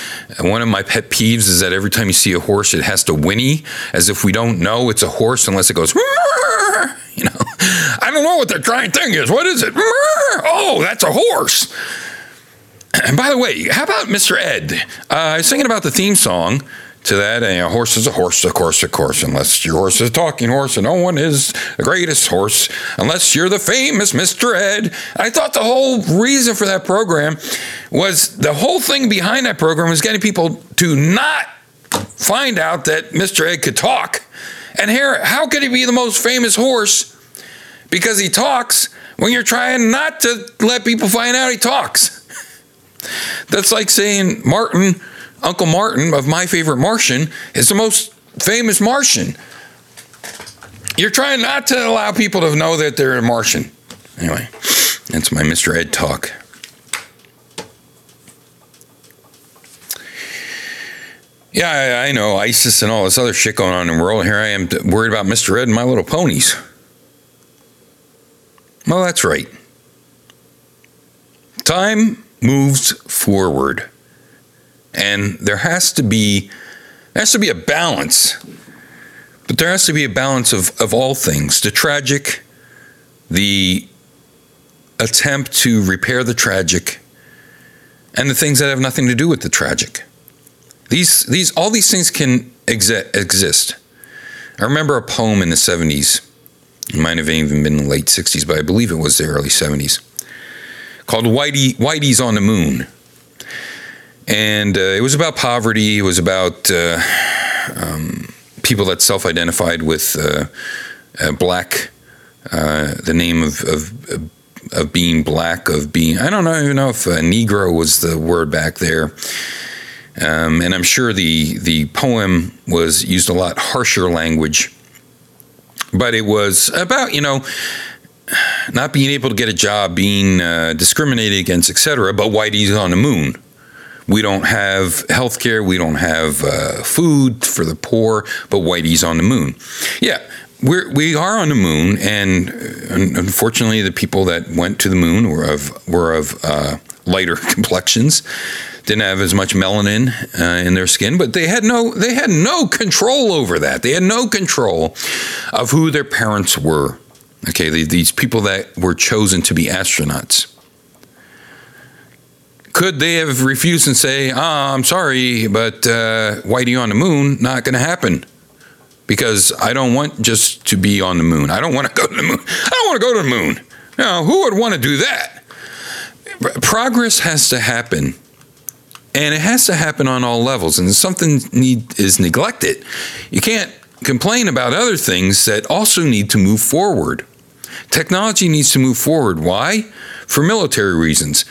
One of my pet peeves is that every time you see a horse, it has to whinny as if we don't know it's a horse unless it goes. You know, I don't know what their giant thing is. What is it? Oh, that's a horse. And by the way, how about Mr. Ed? Uh, I was thinking about the theme song to that. And, a horse is a horse, of course, of course, unless your horse is a talking horse, and no one is the greatest horse unless you're the famous Mr. Ed. I thought the whole reason for that program was the whole thing behind that program was getting people to not find out that Mr. Ed could talk. And here, how could he be the most famous horse? Because he talks when you're trying not to let people find out he talks. That's like saying Martin, Uncle Martin of My Favorite Martian, is the most famous Martian. You're trying not to allow people to know that they're a Martian. Anyway, that's my Mr. Ed talk. Yeah, I, I, know ISIS and all this other shit going on in the world. Here I am worried about Mr. Ed and my little ponies. Well, that's right. Time moves forward. And there has to be there has to be a balance. But there has to be a balance of, of all things. The tragic, the attempt to repair the tragic, and the things that have nothing to do with the tragic. These these all these things can exi- exist. I remember a poem in the 70s. It might have even been the late 60s, but I believe it was the early 70s called Whitey Whitey's on the Moon, and uh, it was about poverty. It was about uh, um, people that self-identified with uh, uh, black, uh, the name of, of of being black, of being I don't know, even know if Negro was the word back there. Um, and I'm sure the the poem was used a lot harsher language, but it was about you know not being able to get a job, being uh, discriminated against, etc. But Whitey's on the moon. We don't have health care. We don't have uh, food for the poor, but Whitey's on the moon. Yeah, we're, we are on the moon, and uh, unfortunately, the people that went to the moon were of were of uh, lighter complexions, didn't have as much melanin uh, in their skin, but they had no they had no control over that. They had no control of who their parents were. Okay, the, these people that were chosen to be astronauts. Could they have refused and say, "Ah, I'm sorry, but uh, Whitey on the moon not going to happen"? Because I don't want just to be on the moon. I don't want to go to the moon. I don't want to go to the moon. Now, who would want to do that? Progress has to happen, and it has to happen on all levels. And something need, is neglected, you can't complain about other things that also need to move forward. Technology needs to move forward. Why? For military reasons.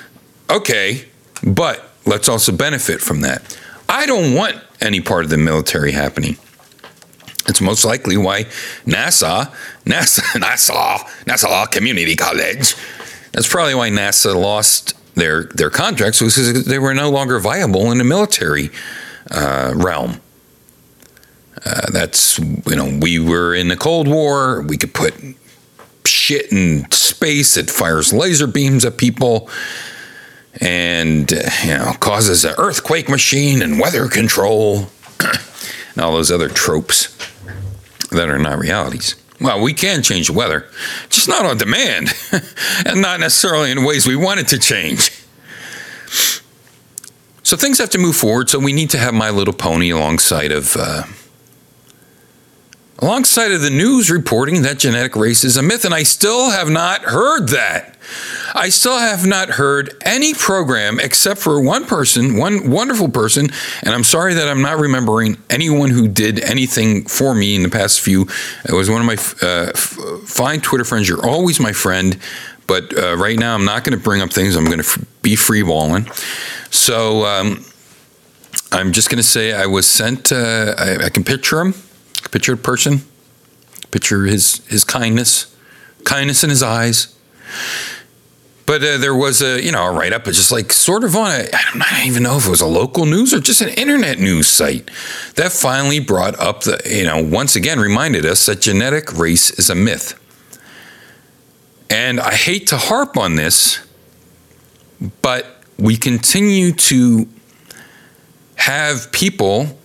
Okay, but let's also benefit from that. I don't want any part of the military happening. It's most likely why NASA, NASA, NASA, NASA Community College. That's probably why NASA lost their their contracts was because they were no longer viable in the military uh, realm. Uh, that's you know we were in the Cold War. We could put shit in space. It fires laser beams at people, and you know causes an earthquake machine and weather control, and all those other tropes that are not realities. Well, we can change the weather, just not on demand, and not necessarily in ways we want it to change. So things have to move forward. So we need to have My Little Pony alongside of uh, alongside of the news reporting that genetic race is a myth, and I still have not heard that. I still have not heard any program except for one person, one wonderful person, and I'm sorry that I'm not remembering anyone who did anything for me in the past few. It was one of my uh, fine Twitter friends. You're always my friend, but uh, right now I'm not going to bring up things. I'm going to f- be freeballing. So um, I'm just going to say I was sent. Uh, I, I can picture him, picture a person, picture his his kindness, kindness in his eyes. But uh, there was a, you know, a write up, just like sort of on a, I don't even know if it was a local news or just an internet news site that finally brought up the, you know, once again reminded us that genetic race is a myth. And I hate to harp on this, but we continue to have people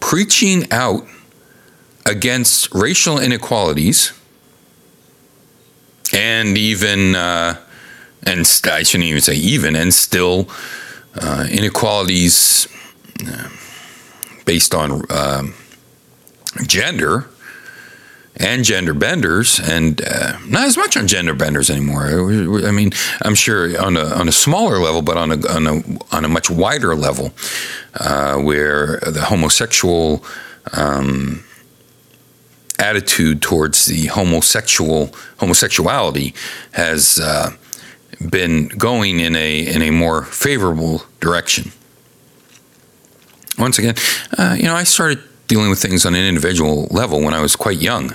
preaching out against racial inequalities and even uh, and st- I shouldn't even say even and still uh, inequalities uh, based on um, gender and gender benders, and uh, not as much on gender benders anymore. I mean, I'm sure on a on a smaller level, but on a on a on a much wider level, uh, where the homosexual. Um, attitude towards the homosexual homosexuality has uh, been going in a in a more favorable direction. Once again, uh, you know, I started dealing with things on an individual level when I was quite young,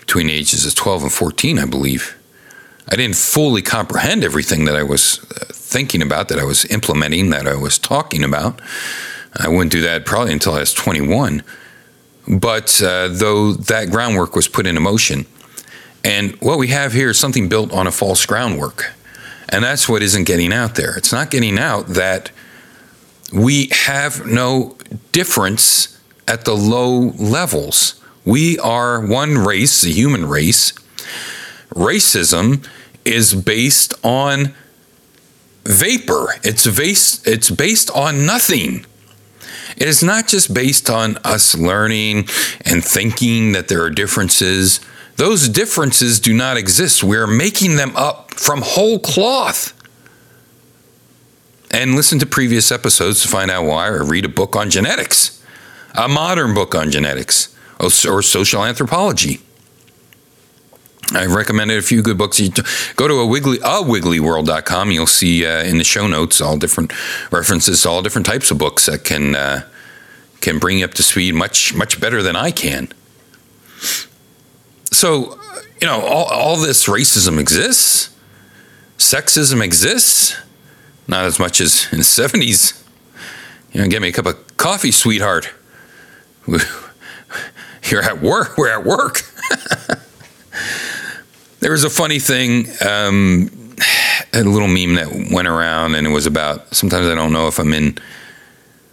between ages of 12 and 14, I believe. I didn't fully comprehend everything that I was uh, thinking about, that I was implementing, that I was talking about. I wouldn't do that probably until I was 21. But uh, though that groundwork was put into motion, and what we have here is something built on a false groundwork. And that's what isn't getting out there. It's not getting out that we have no difference at the low levels. We are one race, the human race. Racism is based on vapor. It's based it's based on nothing. It is not just based on us learning and thinking that there are differences. Those differences do not exist. We're making them up from whole cloth. And listen to previous episodes to find out why, or read a book on genetics, a modern book on genetics, or social anthropology. I've recommended a few good books. You go to a wiggly, a wigglyworld.com. You'll see uh, in the show notes all different references to all different types of books that can uh, can bring you up to speed much much better than I can. So, you know, all, all this racism exists, sexism exists, not as much as in the seventies. You know, get me a cup of coffee, sweetheart. You're at work. We're at work. There was a funny thing, um, a little meme that went around, and it was about sometimes I don't know if I'm in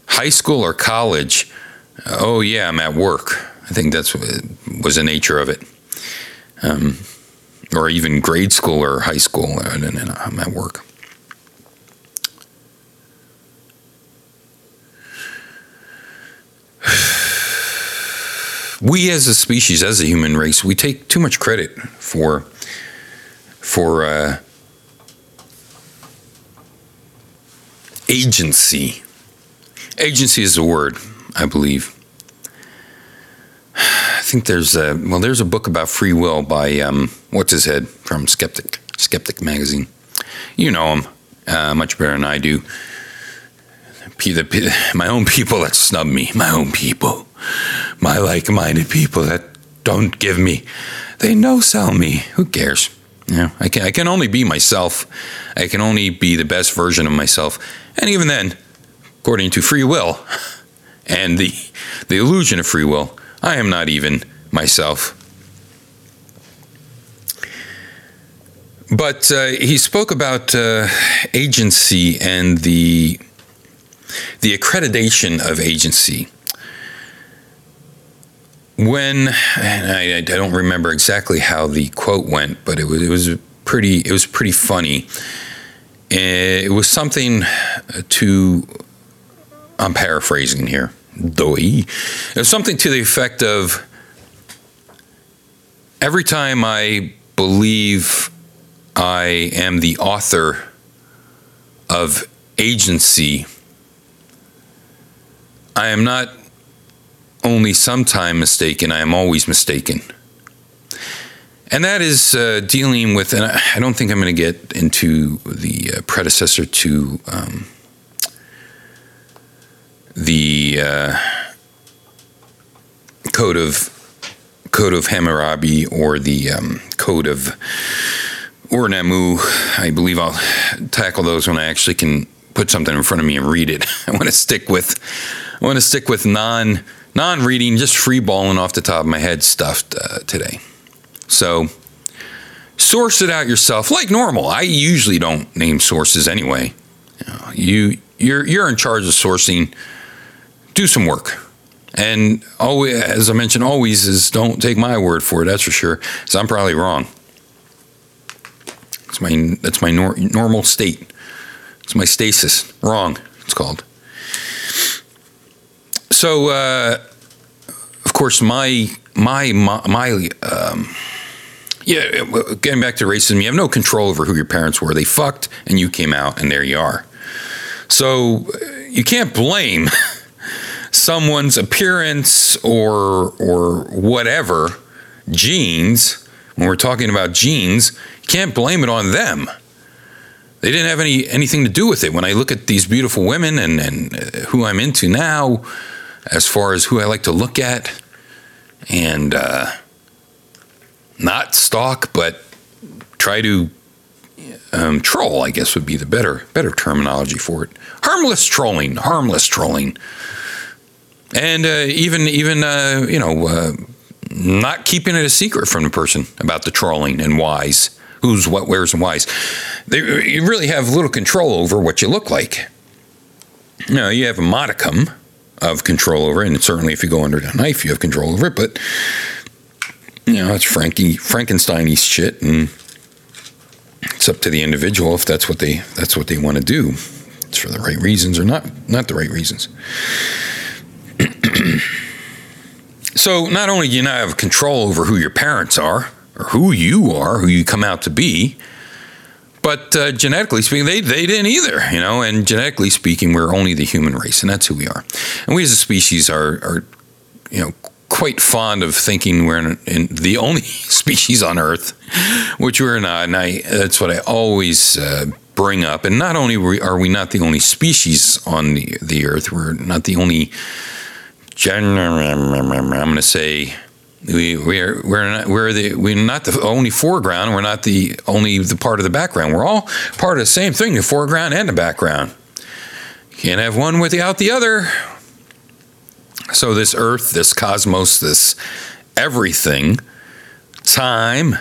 high school or college. Oh, yeah, I'm at work. I think that's what was the nature of it. Um, or even grade school or high school, I'm at work. We as a species, as a human race, we take too much credit for for uh, agency. Agency is a word, I believe. I think there's a well, there's a book about free will by um, what's his head from Skeptic Skeptic magazine. You know him uh, much better than I do. P- the, p- my own people that snub me, my own people, my like-minded people that don't give me, they no sell me. Who cares? I can I can only be myself. I can only be the best version of myself. And even then, according to free will and the the illusion of free will, I am not even myself. But uh, he spoke about uh, agency and the the accreditation of agency. When I, I don't remember exactly how the quote went, but it was it was pretty it was pretty funny. Eh, It was something to I'm paraphrasing here. Doi. It was something to the effect of every time I believe I am the author of agency, I am not only sometime mistaken, I am always mistaken. And that is uh, dealing with, and I don't think I'm going to get into the uh, predecessor to um, the uh, code of code of Hammurabi or the um, code of Ur Nammu. I believe I'll tackle those when I actually can put something in front of me and read it. I want to stick with I want to stick with non non reading, just free balling off the top of my head stuff uh, today. So source it out yourself like normal. I usually don't name sources anyway. You, you're you're in charge of sourcing. Do some work. And always, as I mentioned, always is don't take my word for it. That's for sure. So I'm probably wrong. It's my that's my nor- normal state. It's my stasis. Wrong. It's called. So, uh, of course, my my my, my um, yeah. Getting back to racism, you have no control over who your parents were. They fucked, and you came out, and there you are. So uh, you can't blame someone's appearance or or whatever genes. When we're talking about genes, you can't blame it on them. They didn't have any anything to do with it. When I look at these beautiful women and and uh, who I'm into now, as far as who I like to look at, and uh, not stalk, but try to um, troll. I guess would be the better better terminology for it. Harmless trolling, harmless trolling, and uh, even even uh, you know uh, not keeping it a secret from the person about the trolling and whys, who's what, where's, and whys. They, you really have little control over what you look like. You know, you have a modicum of control over, and certainly if you go under the knife, you have control over it. But you know, it's Frankie Frankenstein shit, and it's up to the individual if that's what they that's what they want to do. It's for the right reasons or not not the right reasons. so not only do you not have control over who your parents are, or who you are, who you come out to be. But uh, genetically speaking, they, they didn't either, you know. And genetically speaking, we're only the human race, and that's who we are. And we as a species are, are you know, quite fond of thinking we're in, in the only species on Earth, which we're not. And I, that's what I always uh, bring up. And not only are we not the only species on the, the Earth, we're not the only. Gen- I'm going to say we we're we're not we're the we're not the only foreground. We're not the only the part of the background. We're all part of the same thing: the foreground and the background. Can't have one without the other. So this Earth, this cosmos, this everything, time,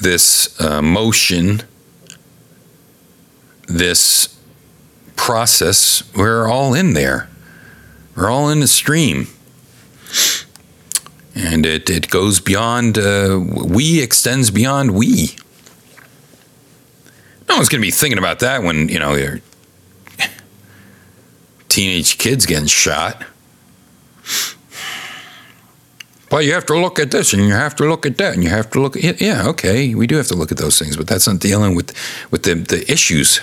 this uh, motion, this process, we're all in there. We're all in the stream and it, it goes beyond uh, we extends beyond we. No one's going to be thinking about that when you know your teenage kids getting shot. But you have to look at this and you have to look at that and you have to look at yeah okay we do have to look at those things but that's not dealing with with the, the issues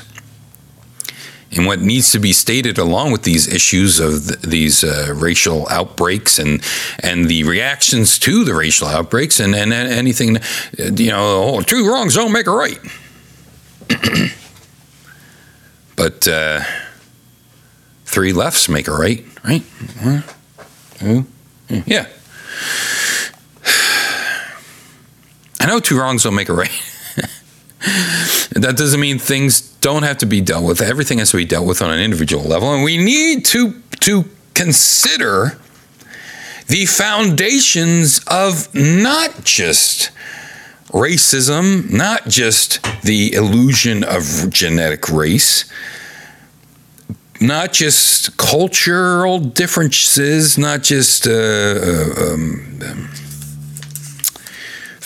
and what needs to be stated along with these issues of th- these uh, racial outbreaks and and the reactions to the racial outbreaks and, and, and anything you know oh, two wrongs don't make a right. But uh, three lefts make a right right? Yeah. I know two wrongs don't make a right that doesn't mean things don't have to be dealt with. Everything has to be dealt with on an individual level, and we need to to consider the foundations of not just racism, not just the illusion of genetic race, not just cultural differences, not just uh, uh, um,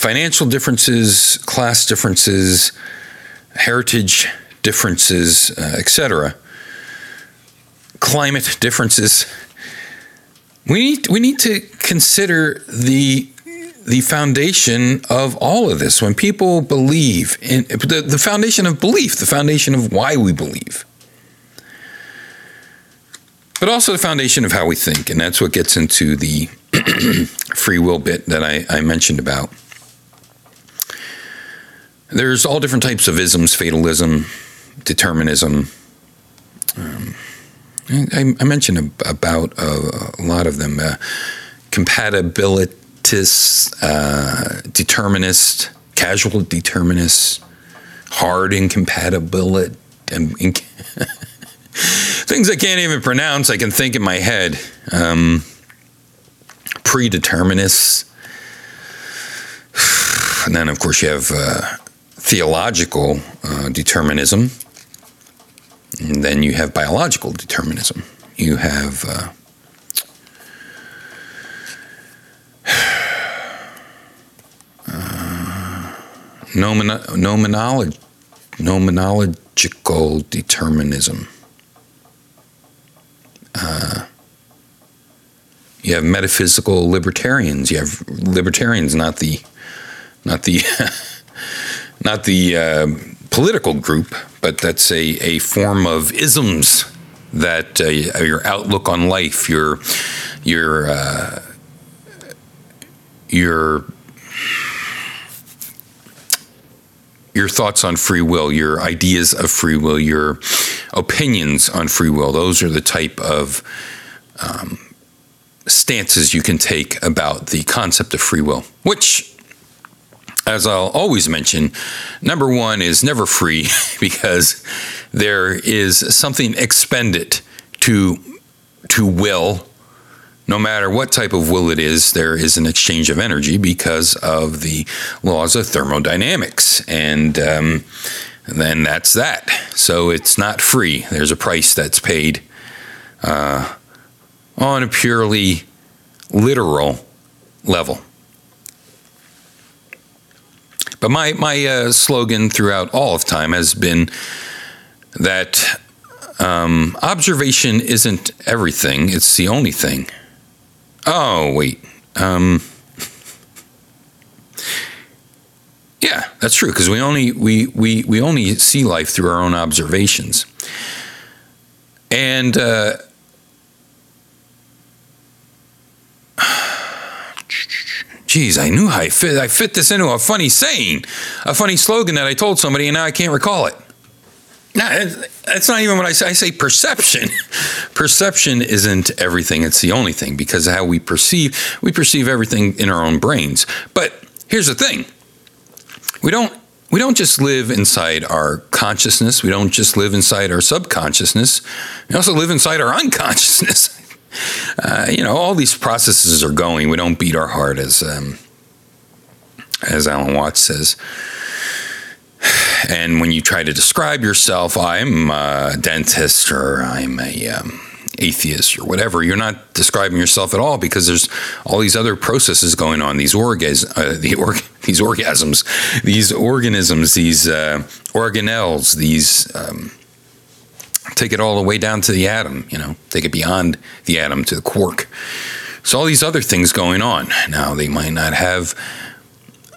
financial differences, class differences, heritage differences, uh, etc. Climate differences. We need we need to consider the the foundation of all of this. When people believe in the, the foundation of belief, the foundation of why we believe, but also the foundation of how we think, and that's what gets into the free will bit that I, I mentioned about. There's all different types of isms, fatalism, determinism. Um, I, I, mentioned about a, a, lot of them. Uh, compatibilitist, uh, determinist, causal determinist, hard incompatibility, inc- things I can't even pronounce. I can think in my head. Um, predeterminists. And then, of course, you have uh, theological uh, determinism, and then you have biological determinism. You have uh, uh, nomenological determinism. Uh, you have metaphysical libertarians. You have libertarians, not the, not the not the uh, political group, but that's a, a form of isms that uh, your outlook on life, your your uh, your your thoughts on free will, your ideas of free will, your opinions on free will. Those are the type of um, stances you can take about the concept of free will, which as I'll always mention, number one is never free because there is something expended to to will. No matter what type of will it is, there is an exchange of energy because of the laws of thermodynamics, and um, then that's that. So it's not free. There's a price that's paid uh, on a purely literal level. But my my uh, slogan throughout all of time has been that um, observation isn't everything; it's the only thing. Oh wait, um, Yeah, that's true because we only we, we we only see life through our own observations. And uh, geez, I knew I fit I fit this into a funny saying, a funny slogan that I told somebody, and now I can't recall it. No, that's not even what I say. I say perception. perception isn't everything. It's the only thing because how we perceive, we perceive everything in our own brains. But here's the thing: we don't we don't just live inside our consciousness. We don't just live inside our subconsciousness. We also live inside our unconsciousness. Uh, you know, all these processes are going. We don't beat our heart, as um, as Alan Watts says. And when you try to describe yourself, I'm a dentist or I'm a um, atheist or whatever, you're not describing yourself at all because there's all these other processes going on. These orgas, uh, the org- these orgasms, these organisms, these uh, organelles, these. Um, take it all the way down to the atom, you know, take it beyond the atom to the quark. So all these other things going on. Now they might not have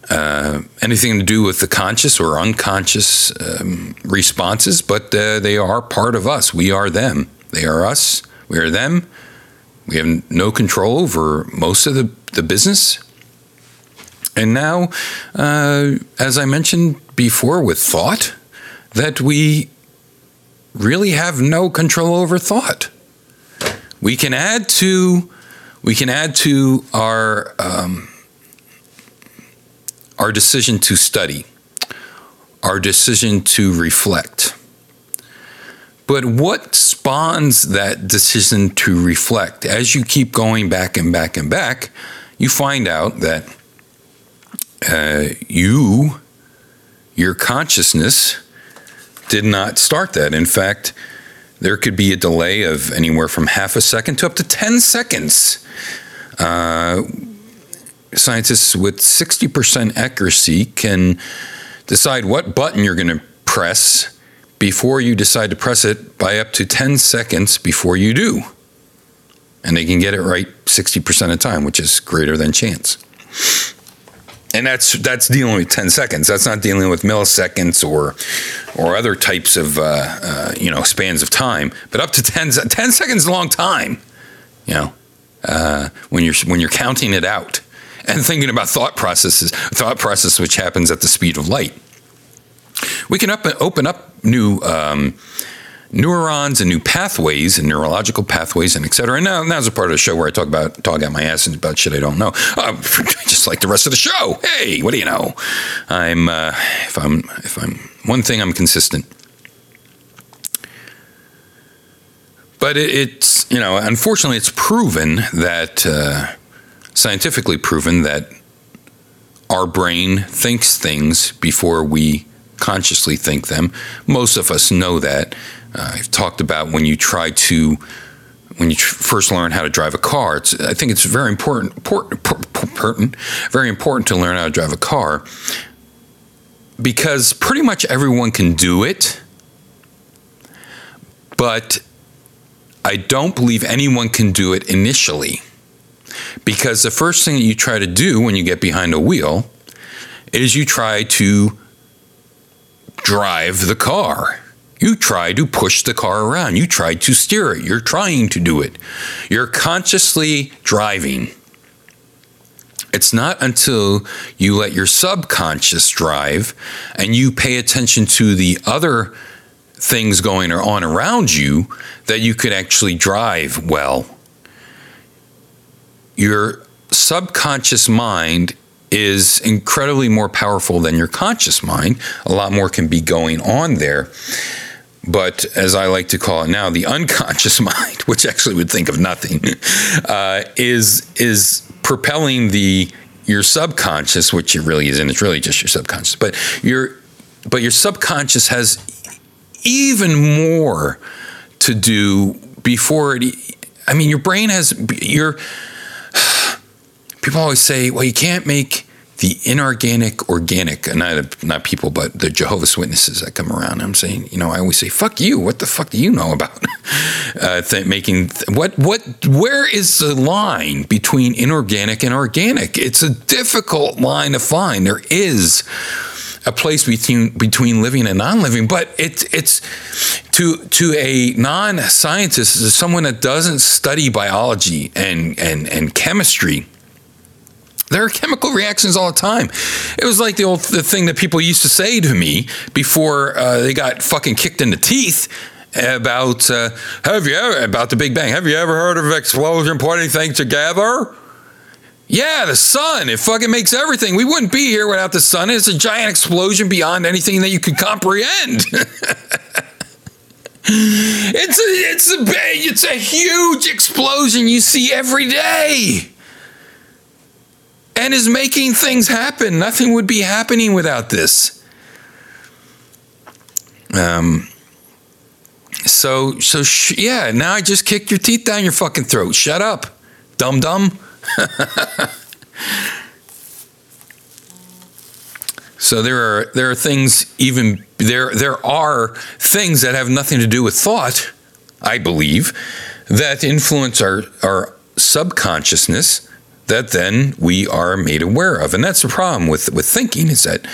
uh, anything to do with the conscious or unconscious um, responses, but uh, they are part of us. We are them. They are us. We are them. We have no control over most of the, the business. And now, uh, as I mentioned before with thought, that we really have no control over thought. We can add to we can add to our um, our decision to study, our decision to reflect. But what spawns that decision to reflect? As you keep going back and back and back, you find out that uh, you, your consciousness, did not start that. In fact, there could be a delay of anywhere from half a second to up to 10 seconds. Uh, scientists with 60% accuracy can decide what button you're going to press before you decide to press it by up to 10 seconds before you do. And they can get it right 60% of the time, which is greater than chance. And that's that's dealing with 10 seconds. That's not dealing with milliseconds or or other types of uh, uh, you know spans of time. But up to 10, 10 seconds is a long time. You know, uh, when you're when you're counting it out and thinking about thought processes, thought process which happens at the speed of light. We can up, open up new um, neurons and new pathways and neurological pathways and et cetera. And now, now's a part of the show where I talk about talk out my ass and about shit I don't know, uh, just like the rest of the show. Hey, what do you know? I'm uh, if I'm if I'm one thing, I'm consistent. But it, it's you know, unfortunately, it's proven that uh, scientifically proven that our brain thinks things before we consciously think them. Most of us know that. Uh, I've talked about when you try to when you tr- first learn how to drive a car. It's, I think it's very important, important, important, very important to learn how to drive a car because pretty much everyone can do it, but I don't believe anyone can do it initially. Because the first thing that you try to do when you get behind a wheel is you try to drive the car. You try to push the car around. You try to steer it. You're trying to do it. You're consciously driving. It's not until you let your subconscious drive and you pay attention to the other things going on around you that you could actually drive well. Your subconscious mind is incredibly more powerful than your conscious mind. A lot more can be going on there. But as I like to call it now, the unconscious mind, which actually would think of nothing, uh, is is propelling the your subconscious, which it really isn't. It's really just your subconscious. But your but your subconscious has even more to do before it. I mean, your brain has your people always say, well, you can't make the inorganic organic, and not not people, but the Jehovah's Witnesses that come around. I'm saying, you know, I always say, "Fuck you! What the fuck do you know about uh, th- making th- what what? Where is the line between inorganic and organic? It's a difficult line to find. There is a place between between living and non-living, but it's it's to to a non-scientist, someone that doesn't study biology and and and chemistry. There are chemical reactions all the time. It was like the old the thing that people used to say to me before uh, they got fucking kicked in the teeth about uh, have you ever about the Big Bang? Have you ever heard of explosion putting things together? Yeah, the sun. It fucking makes everything. We wouldn't be here without the sun. It's a giant explosion beyond anything that you could comprehend. it's a it's a it's a huge explosion you see every day. And is making things happen. Nothing would be happening without this. Um so so sh- yeah, now I just kicked your teeth down your fucking throat. Shut up. Dum dum. so there are there are things even there there are things that have nothing to do with thought, I believe, that influence our our subconsciousness that then we are made aware of. And that's the problem with with thinking is that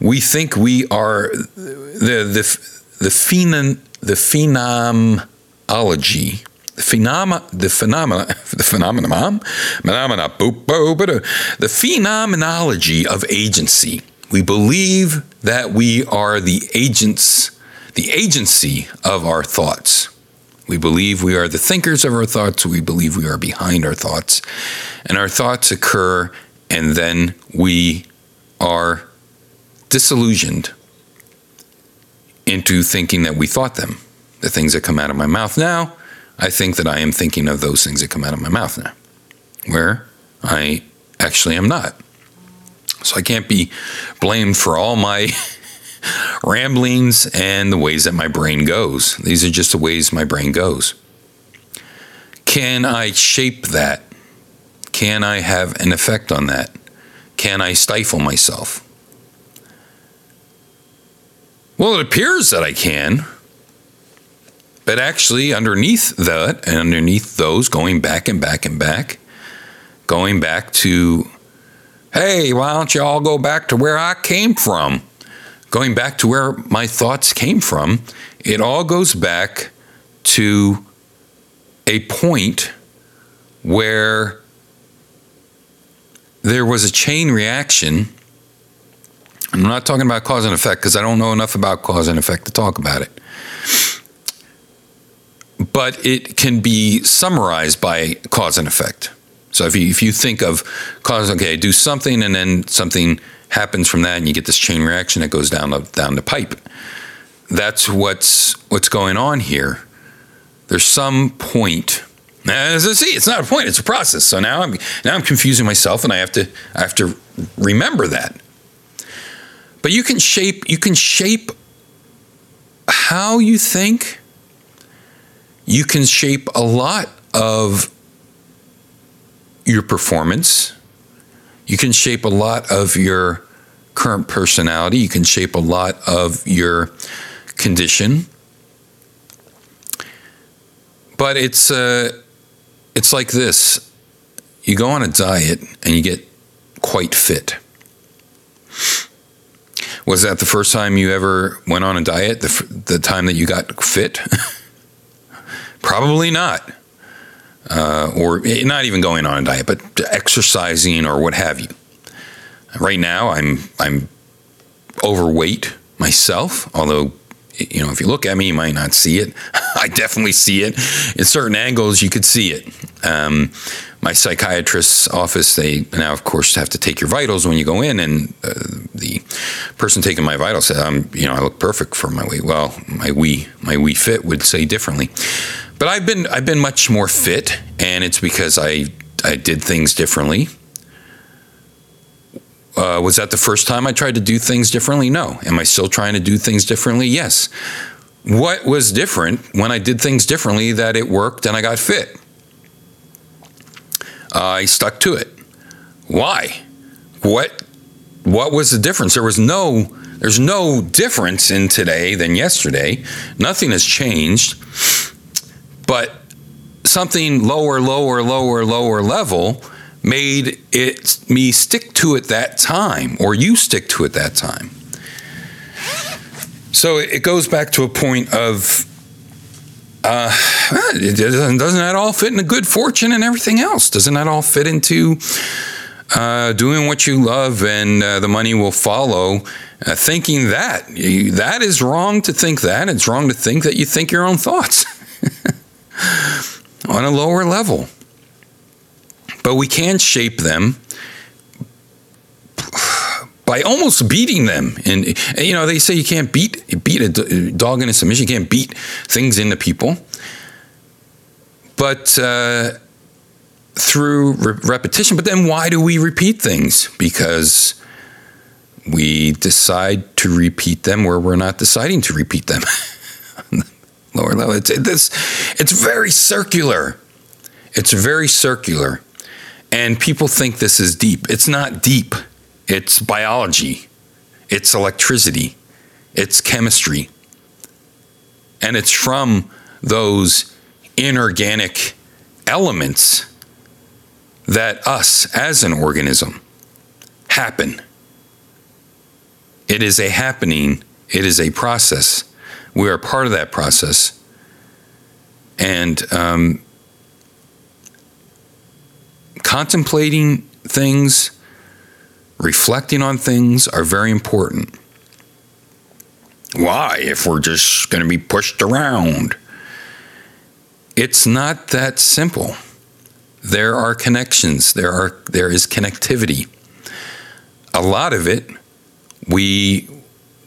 we think we are the the the phenom the phenomenology the phenomena, the phenomena, the phenomenon, phenomena, boop, boop, the phenomenology of agency. We believe that we are the agents, the agency of our thoughts. We believe we are the thinkers of our thoughts. We believe we are behind our thoughts. And our thoughts occur, and then we are disillusioned into thinking that we thought them. The things that come out of my mouth now I think that I am thinking of those things that come out of my mouth now, where I actually am not. So I can't be blamed for all my ramblings and the ways that my brain goes. These are just the ways my brain goes. Can I shape that? Can I have an effect on that? Can I stifle myself? Well, it appears that I can. But actually, underneath that and underneath those, going back and back and back, going back to, hey, why don't you all go back to where I came from? Going back to where my thoughts came from, it all goes back to a point where there was a chain reaction. I'm not talking about cause and effect because I don't know enough about cause and effect to talk about it but it can be summarized by cause and effect. So if you if you think of cause, okay, do something and then something happens from that, and you get this chain reaction that goes down the down the pipe. That's what's what's going on here. There's some point. As I see, it's not a point; it's a process. So now I'm now I'm confusing myself, and I have to I have to remember that. But you can shape you can shape how you think you can shape a lot of your performance. You can shape a lot of your current personality. You can shape a lot of your condition. But it's uh, it's like this: you go on a diet and you get quite fit. Was that the first time you ever went on a diet? The, the time that you got fit? Probably not. Uh, or not even going on a diet, but exercising or what have you. Right now, I'm I'm overweight myself. Although, you know, if you look at me, you might not see it. I definitely see it in certain angles. You could see it. Um, my psychiatrist's office, they now, of course, have to take your vitals when you go in, and uh, the person taking my vitals said, "I'm, you know, I look perfect for my weight." Well, my we my we fit would say differently. But I've been I've been much more fit, and it's because I I did things differently. Uh, was that the first time I tried to do things differently? No. Am I still trying to do things differently? Yes. What was different when I did things differently that it worked and I got fit? I stuck to it. Why? What what was the difference? There was no there's no difference in today than yesterday. Nothing has changed but something lower, lower, lower, lower level made it me stick to it that time, or you stick to it that time. So it goes back to a point of uh, it doesn't, doesn't that all fit into good fortune and everything else? Doesn't that all fit into uh, doing what you love and uh, the money will follow? Uh, thinking that that is wrong to think that. It's wrong to think that you think your own thoughts on a lower level. But we can shape them by almost beating them. And, you know, they say you can't beat beat a dog into submission. You can't beat things into people. But uh, through re- repetition. But then why do we repeat things? Because we decide to repeat them where we're not deciding to repeat them. Lower level. It's, it's, it's very circular. It's very circular. And people think this is deep. It's not deep. It's biology, it's electricity, it's chemistry. And it's from those inorganic elements that us as an organism happen. It is a happening, it is a process. We are part of that process. And um, contemplating things, reflecting on things are very important. Why, if we're just going to be pushed around? It's not that simple. There are connections, there, are, there is connectivity. A lot of it we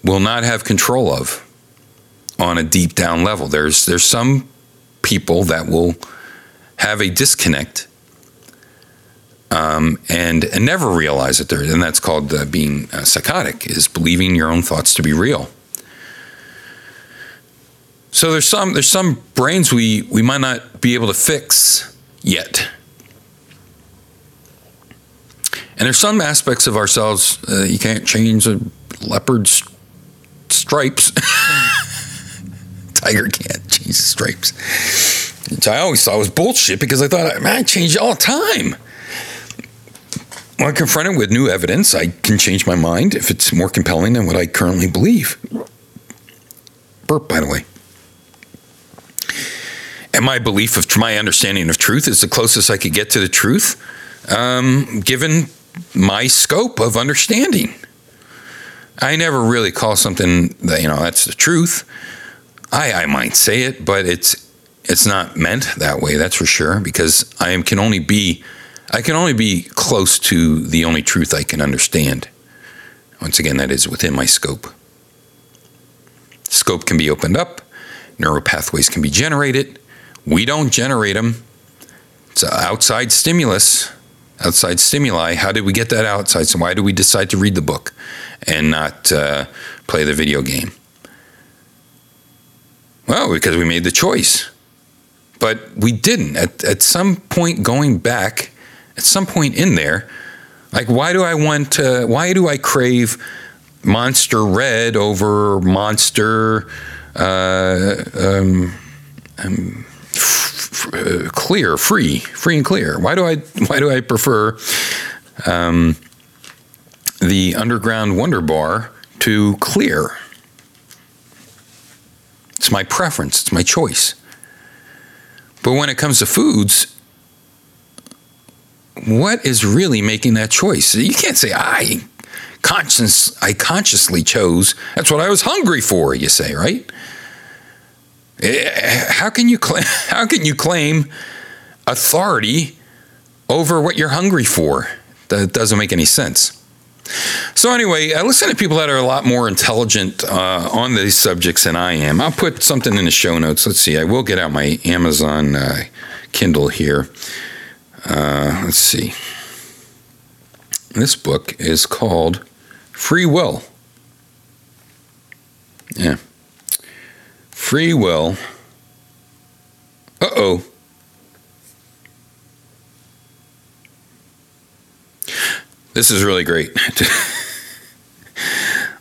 will not have control of on a deep down level. There's, there's some people that will have a disconnect um, and, and never realize it there. And that's called uh, being uh, psychotic, is believing your own thoughts to be real. So there's some there's some brains we we might not be able to fix yet, and there's some aspects of ourselves uh, you can't change a leopard's stripes. Tiger can't change the stripes, which I always thought was bullshit because I thought man, I change all the time. When confronted with new evidence, I can change my mind if it's more compelling than what I currently believe. Burp, by the way. And my belief of my understanding of truth is the closest I could get to the truth, um, given my scope of understanding. I never really call something that you know that's the truth. I, I might say it, but it's it's not meant that way. That's for sure because I am, can only be I can only be close to the only truth I can understand. Once again, that is within my scope. Scope can be opened up, neural pathways can be generated. We don't generate them. It's outside stimulus, outside stimuli. How did we get that outside? So, why do we decide to read the book and not uh, play the video game? Well, because we made the choice. But we didn't. At, at some point going back, at some point in there, like why do I want to, why do I crave Monster Red over Monster uh, um, um, f- f- Clear, free, free and clear? Why do I why do I prefer um, the Underground Wonder Bar to Clear? It's my preference. It's my choice. But when it comes to foods, what is really making that choice? You can't say I conscious I consciously chose. That's what I was hungry for, you say, right? Eh, How can you claim how can you claim authority over what you're hungry for? That doesn't make any sense. So anyway, I listen to people that are a lot more intelligent uh, on these subjects than I am. I'll put something in the show notes. Let's see. I will get out my Amazon uh, Kindle here. Uh, let's see. This book is called Free Will. Yeah. Free Will. Uh oh. This is really great.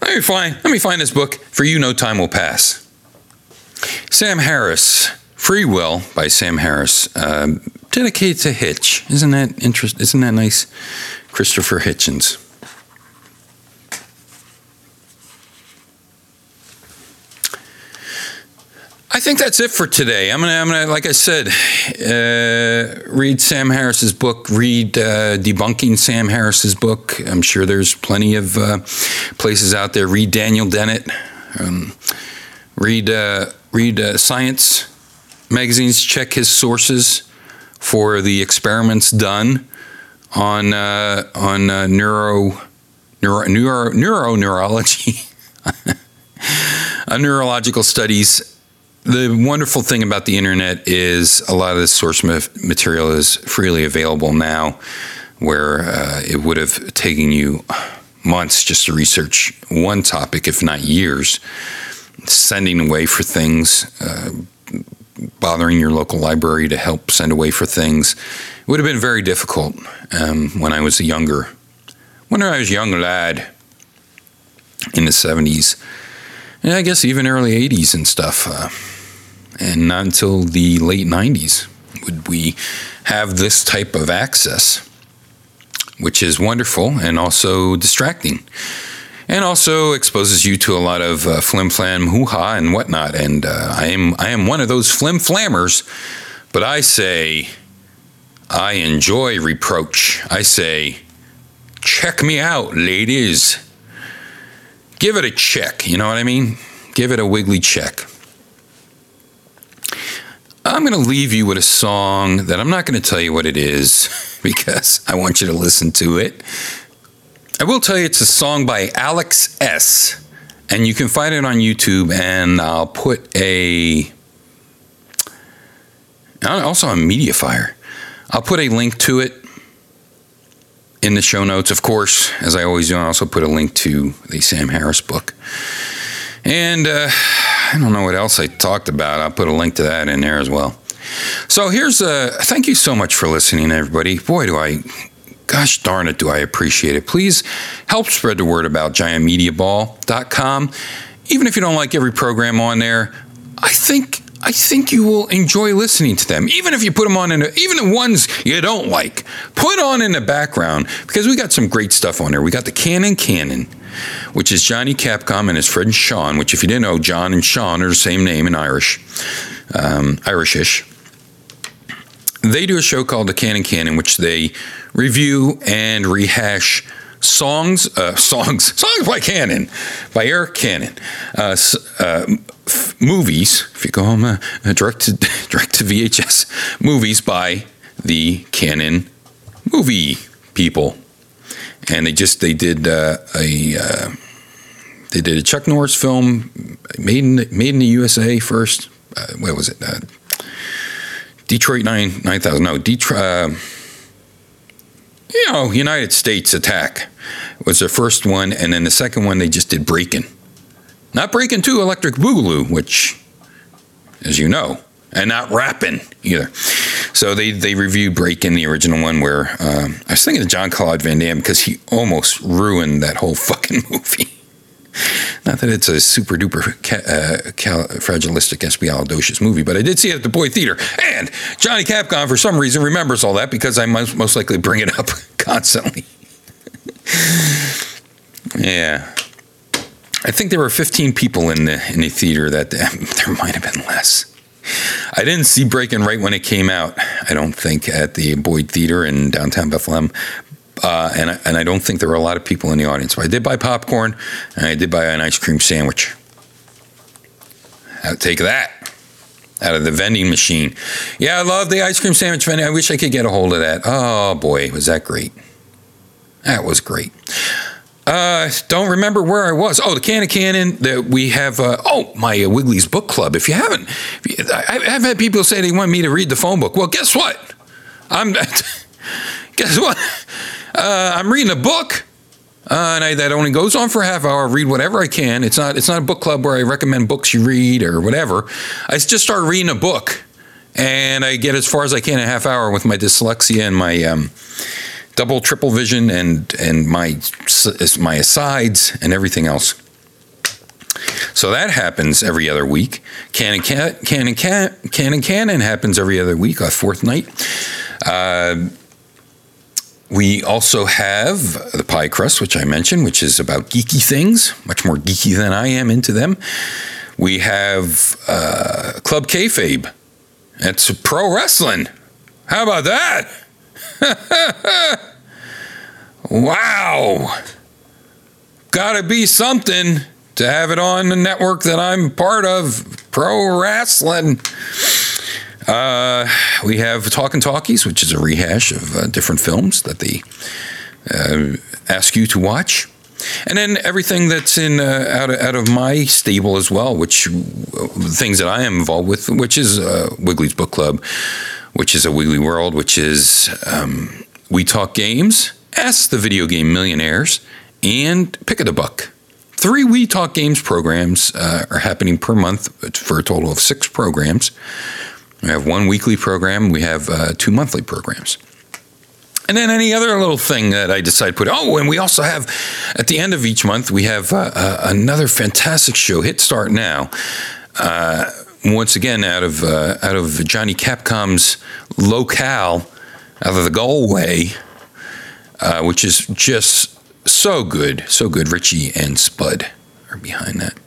let me find let me find this book for you no time will pass. Sam Harris, Free Will by Sam Harris, um, dedicated to Hitch. Isn't that interest? Isn't that nice? Christopher Hitchens. I think that's it for today. I'm gonna, I'm gonna, like I said, uh, read Sam Harris's book. Read uh, debunking Sam Harris's book. I'm sure there's plenty of uh, places out there. Read Daniel Dennett. Um, read uh, read uh, science magazines. Check his sources for the experiments done on uh, on neuro neuro neuro neuro neurology. uh, neurological studies the wonderful thing about the internet is a lot of the source ma- material is freely available now, where uh, it would have taken you months just to research one topic, if not years. Sending away for things, uh, bothering your local library to help send away for things, it would have been very difficult um, when I was a younger, when I was a young lad in the 70s, and I guess even early 80s and stuff. Uh, and not until the late 90s would we have this type of access, which is wonderful and also distracting. And also exposes you to a lot of uh, flim flam hoo ha and whatnot. And uh, I am I am one of those flim flammers, but I say I enjoy reproach. I say, check me out, ladies. Give it a check. You know what I mean? Give it a wiggly check. I'm going to leave you with a song that I'm not going to tell you what it is because I want you to listen to it. I will tell you it's a song by Alex S. And you can find it on YouTube, and I'll put a. Also on Mediafire. I'll put a link to it in the show notes. Of course, as I always do, I also put a link to the Sam Harris book. And uh, I don't know what else I talked about. I'll put a link to that in there as well. So here's a thank you so much for listening, everybody. Boy, do I, gosh darn it, do I appreciate it. Please help spread the word about giantmediaball.com. Even if you don't like every program on there, I think I think you will enjoy listening to them, even if you put them on in, even the ones you don't like. Put on in the background because we got some great stuff on there. We got the Canon Canon, which is Johnny Capcom and his friend Sean. Which, if you didn't know, John and Sean are the same name in Irish, um, Irishish. They do a show called the Canon Canon, which they review and rehash songs, uh, songs, songs by Cannon, by Eric Cannon, uh, uh, f- movies, if you go them uh, direct to direct to VHS movies by the Canon movie people, and they just they did uh, a uh, they did a Chuck Norris film made in made in the USA first. what was it? Detroit nine nine thousand. No, Detroit you know, United States attack was the first one, and then the second one they just did Breaking, Not Breaking 2 Electric Boogaloo, which, as you know, and not rapping either. So they, they reviewed Breakin', the original one, where um, I was thinking of Jean-Claude Van Damme because he almost ruined that whole fucking movie. Not that it's a super duper ca- uh, cal- fragilistic espialidocious movie, but I did see it at the Boyd Theater. And Johnny Capcom, for some reason, remembers all that because I most, most likely bring it up constantly. yeah. I think there were 15 people in the in the theater that there might have been less. I didn't see Breaking right when it came out. I don't think at the Boyd Theater in downtown Bethlehem, uh, and, I, and I don't think there were a lot of people in the audience. But I did buy popcorn and I did buy an ice cream sandwich. I'll take that out of the vending machine. Yeah, I love the ice cream sandwich vending. I wish I could get a hold of that. Oh boy, was that great! That was great. Uh, don't remember where I was. Oh, the Canon Cannon that we have. Uh, oh, my uh, Wiggly's book club. If you haven't, if you, I, I've had people say they want me to read the phone book. Well, guess what? I'm. guess what? Uh, I'm reading a book. Uh, and I, that only goes on for a half hour. I read whatever I can. It's not it's not a book club where I recommend books you read or whatever. I just start reading a book, and I get as far as I can in a half hour with my dyslexia and my um, double triple vision and and my my asides and everything else. So that happens every other week. Canon Canon Canon Canon Canon happens every other week, a fourth night. Uh, we also have the pie crust, which I mentioned, which is about geeky things, much more geeky than I am into them. We have uh, Club Kayfabe. That's pro wrestling. How about that? wow. Gotta be something to have it on the network that I'm part of, pro wrestling. Uh, we have Talking Talkies, which is a rehash of uh, different films that they uh, ask you to watch. And then everything that's in uh, out, of, out of my stable as well, which uh, things that I am involved with, which is uh, Wiggly's Book Club, which is a Wiggly World, which is um, We Talk Games, Ask the Video Game Millionaires, and Pick the Buck. Three We Talk Games programs uh, are happening per month for a total of six programs. We have one weekly program, we have uh, two monthly programs. And then any other little thing that I decide to put. Oh, and we also have at the end of each month we have uh, uh, another fantastic show. Hit start now. Once again, out of uh, out of Johnny Capcom's locale, out of the Galway, uh, which is just so good, so good. Richie and Spud are behind that.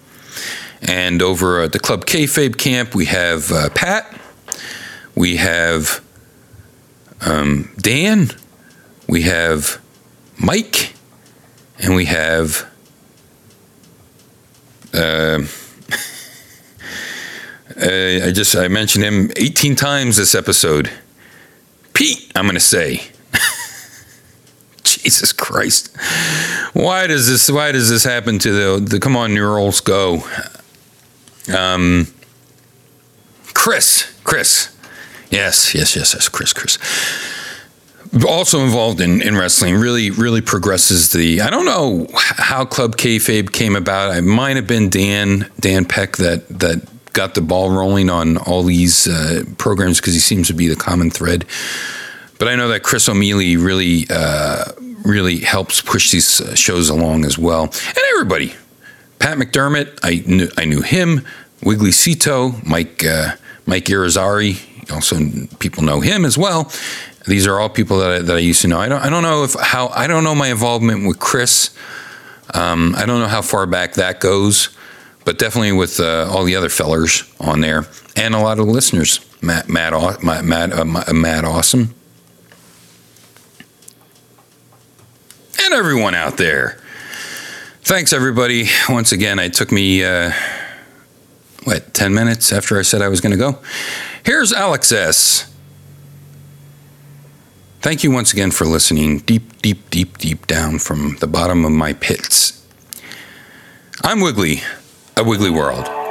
And over at the Club Kayfabe camp, we have uh, Pat, we have um, Dan, we have Mike, and we have. Uh, uh, I just I mentioned him 18 times this episode. Pete, I'm going to say. Jesus Christ. Why does this why does this happen to the the come on neurals go? Um Chris, Chris. Yes, yes, yes, yes, Chris, Chris. Also involved in, in wrestling, really, really progresses the. I don't know how Club Kayfabe came about. It might have been Dan, Dan Peck that that got the ball rolling on all these uh, programs because he seems to be the common thread. But I know that Chris O'Mealy really, uh, really helps push these uh, shows along as well, and everybody. Pat McDermott, I knew, I knew him. Wiggly Cito, Mike, uh, Mike Irizarry, also people know him as well. These are all people that I, that I used to know. I don't, I don't know if how I don't know my involvement with Chris. Um, I don't know how far back that goes, but definitely with uh, all the other fellers on there and a lot of listeners. Matt, Matt, Matt, Matt, uh, Matt Awesome, and everyone out there. Thanks, everybody. Once again, it took me uh, what ten minutes after I said I was going to go. Here's Alex S. Thank you once again for listening deep, deep, deep, deep down from the bottom of my pits. I'm Wiggly, a Wiggly World.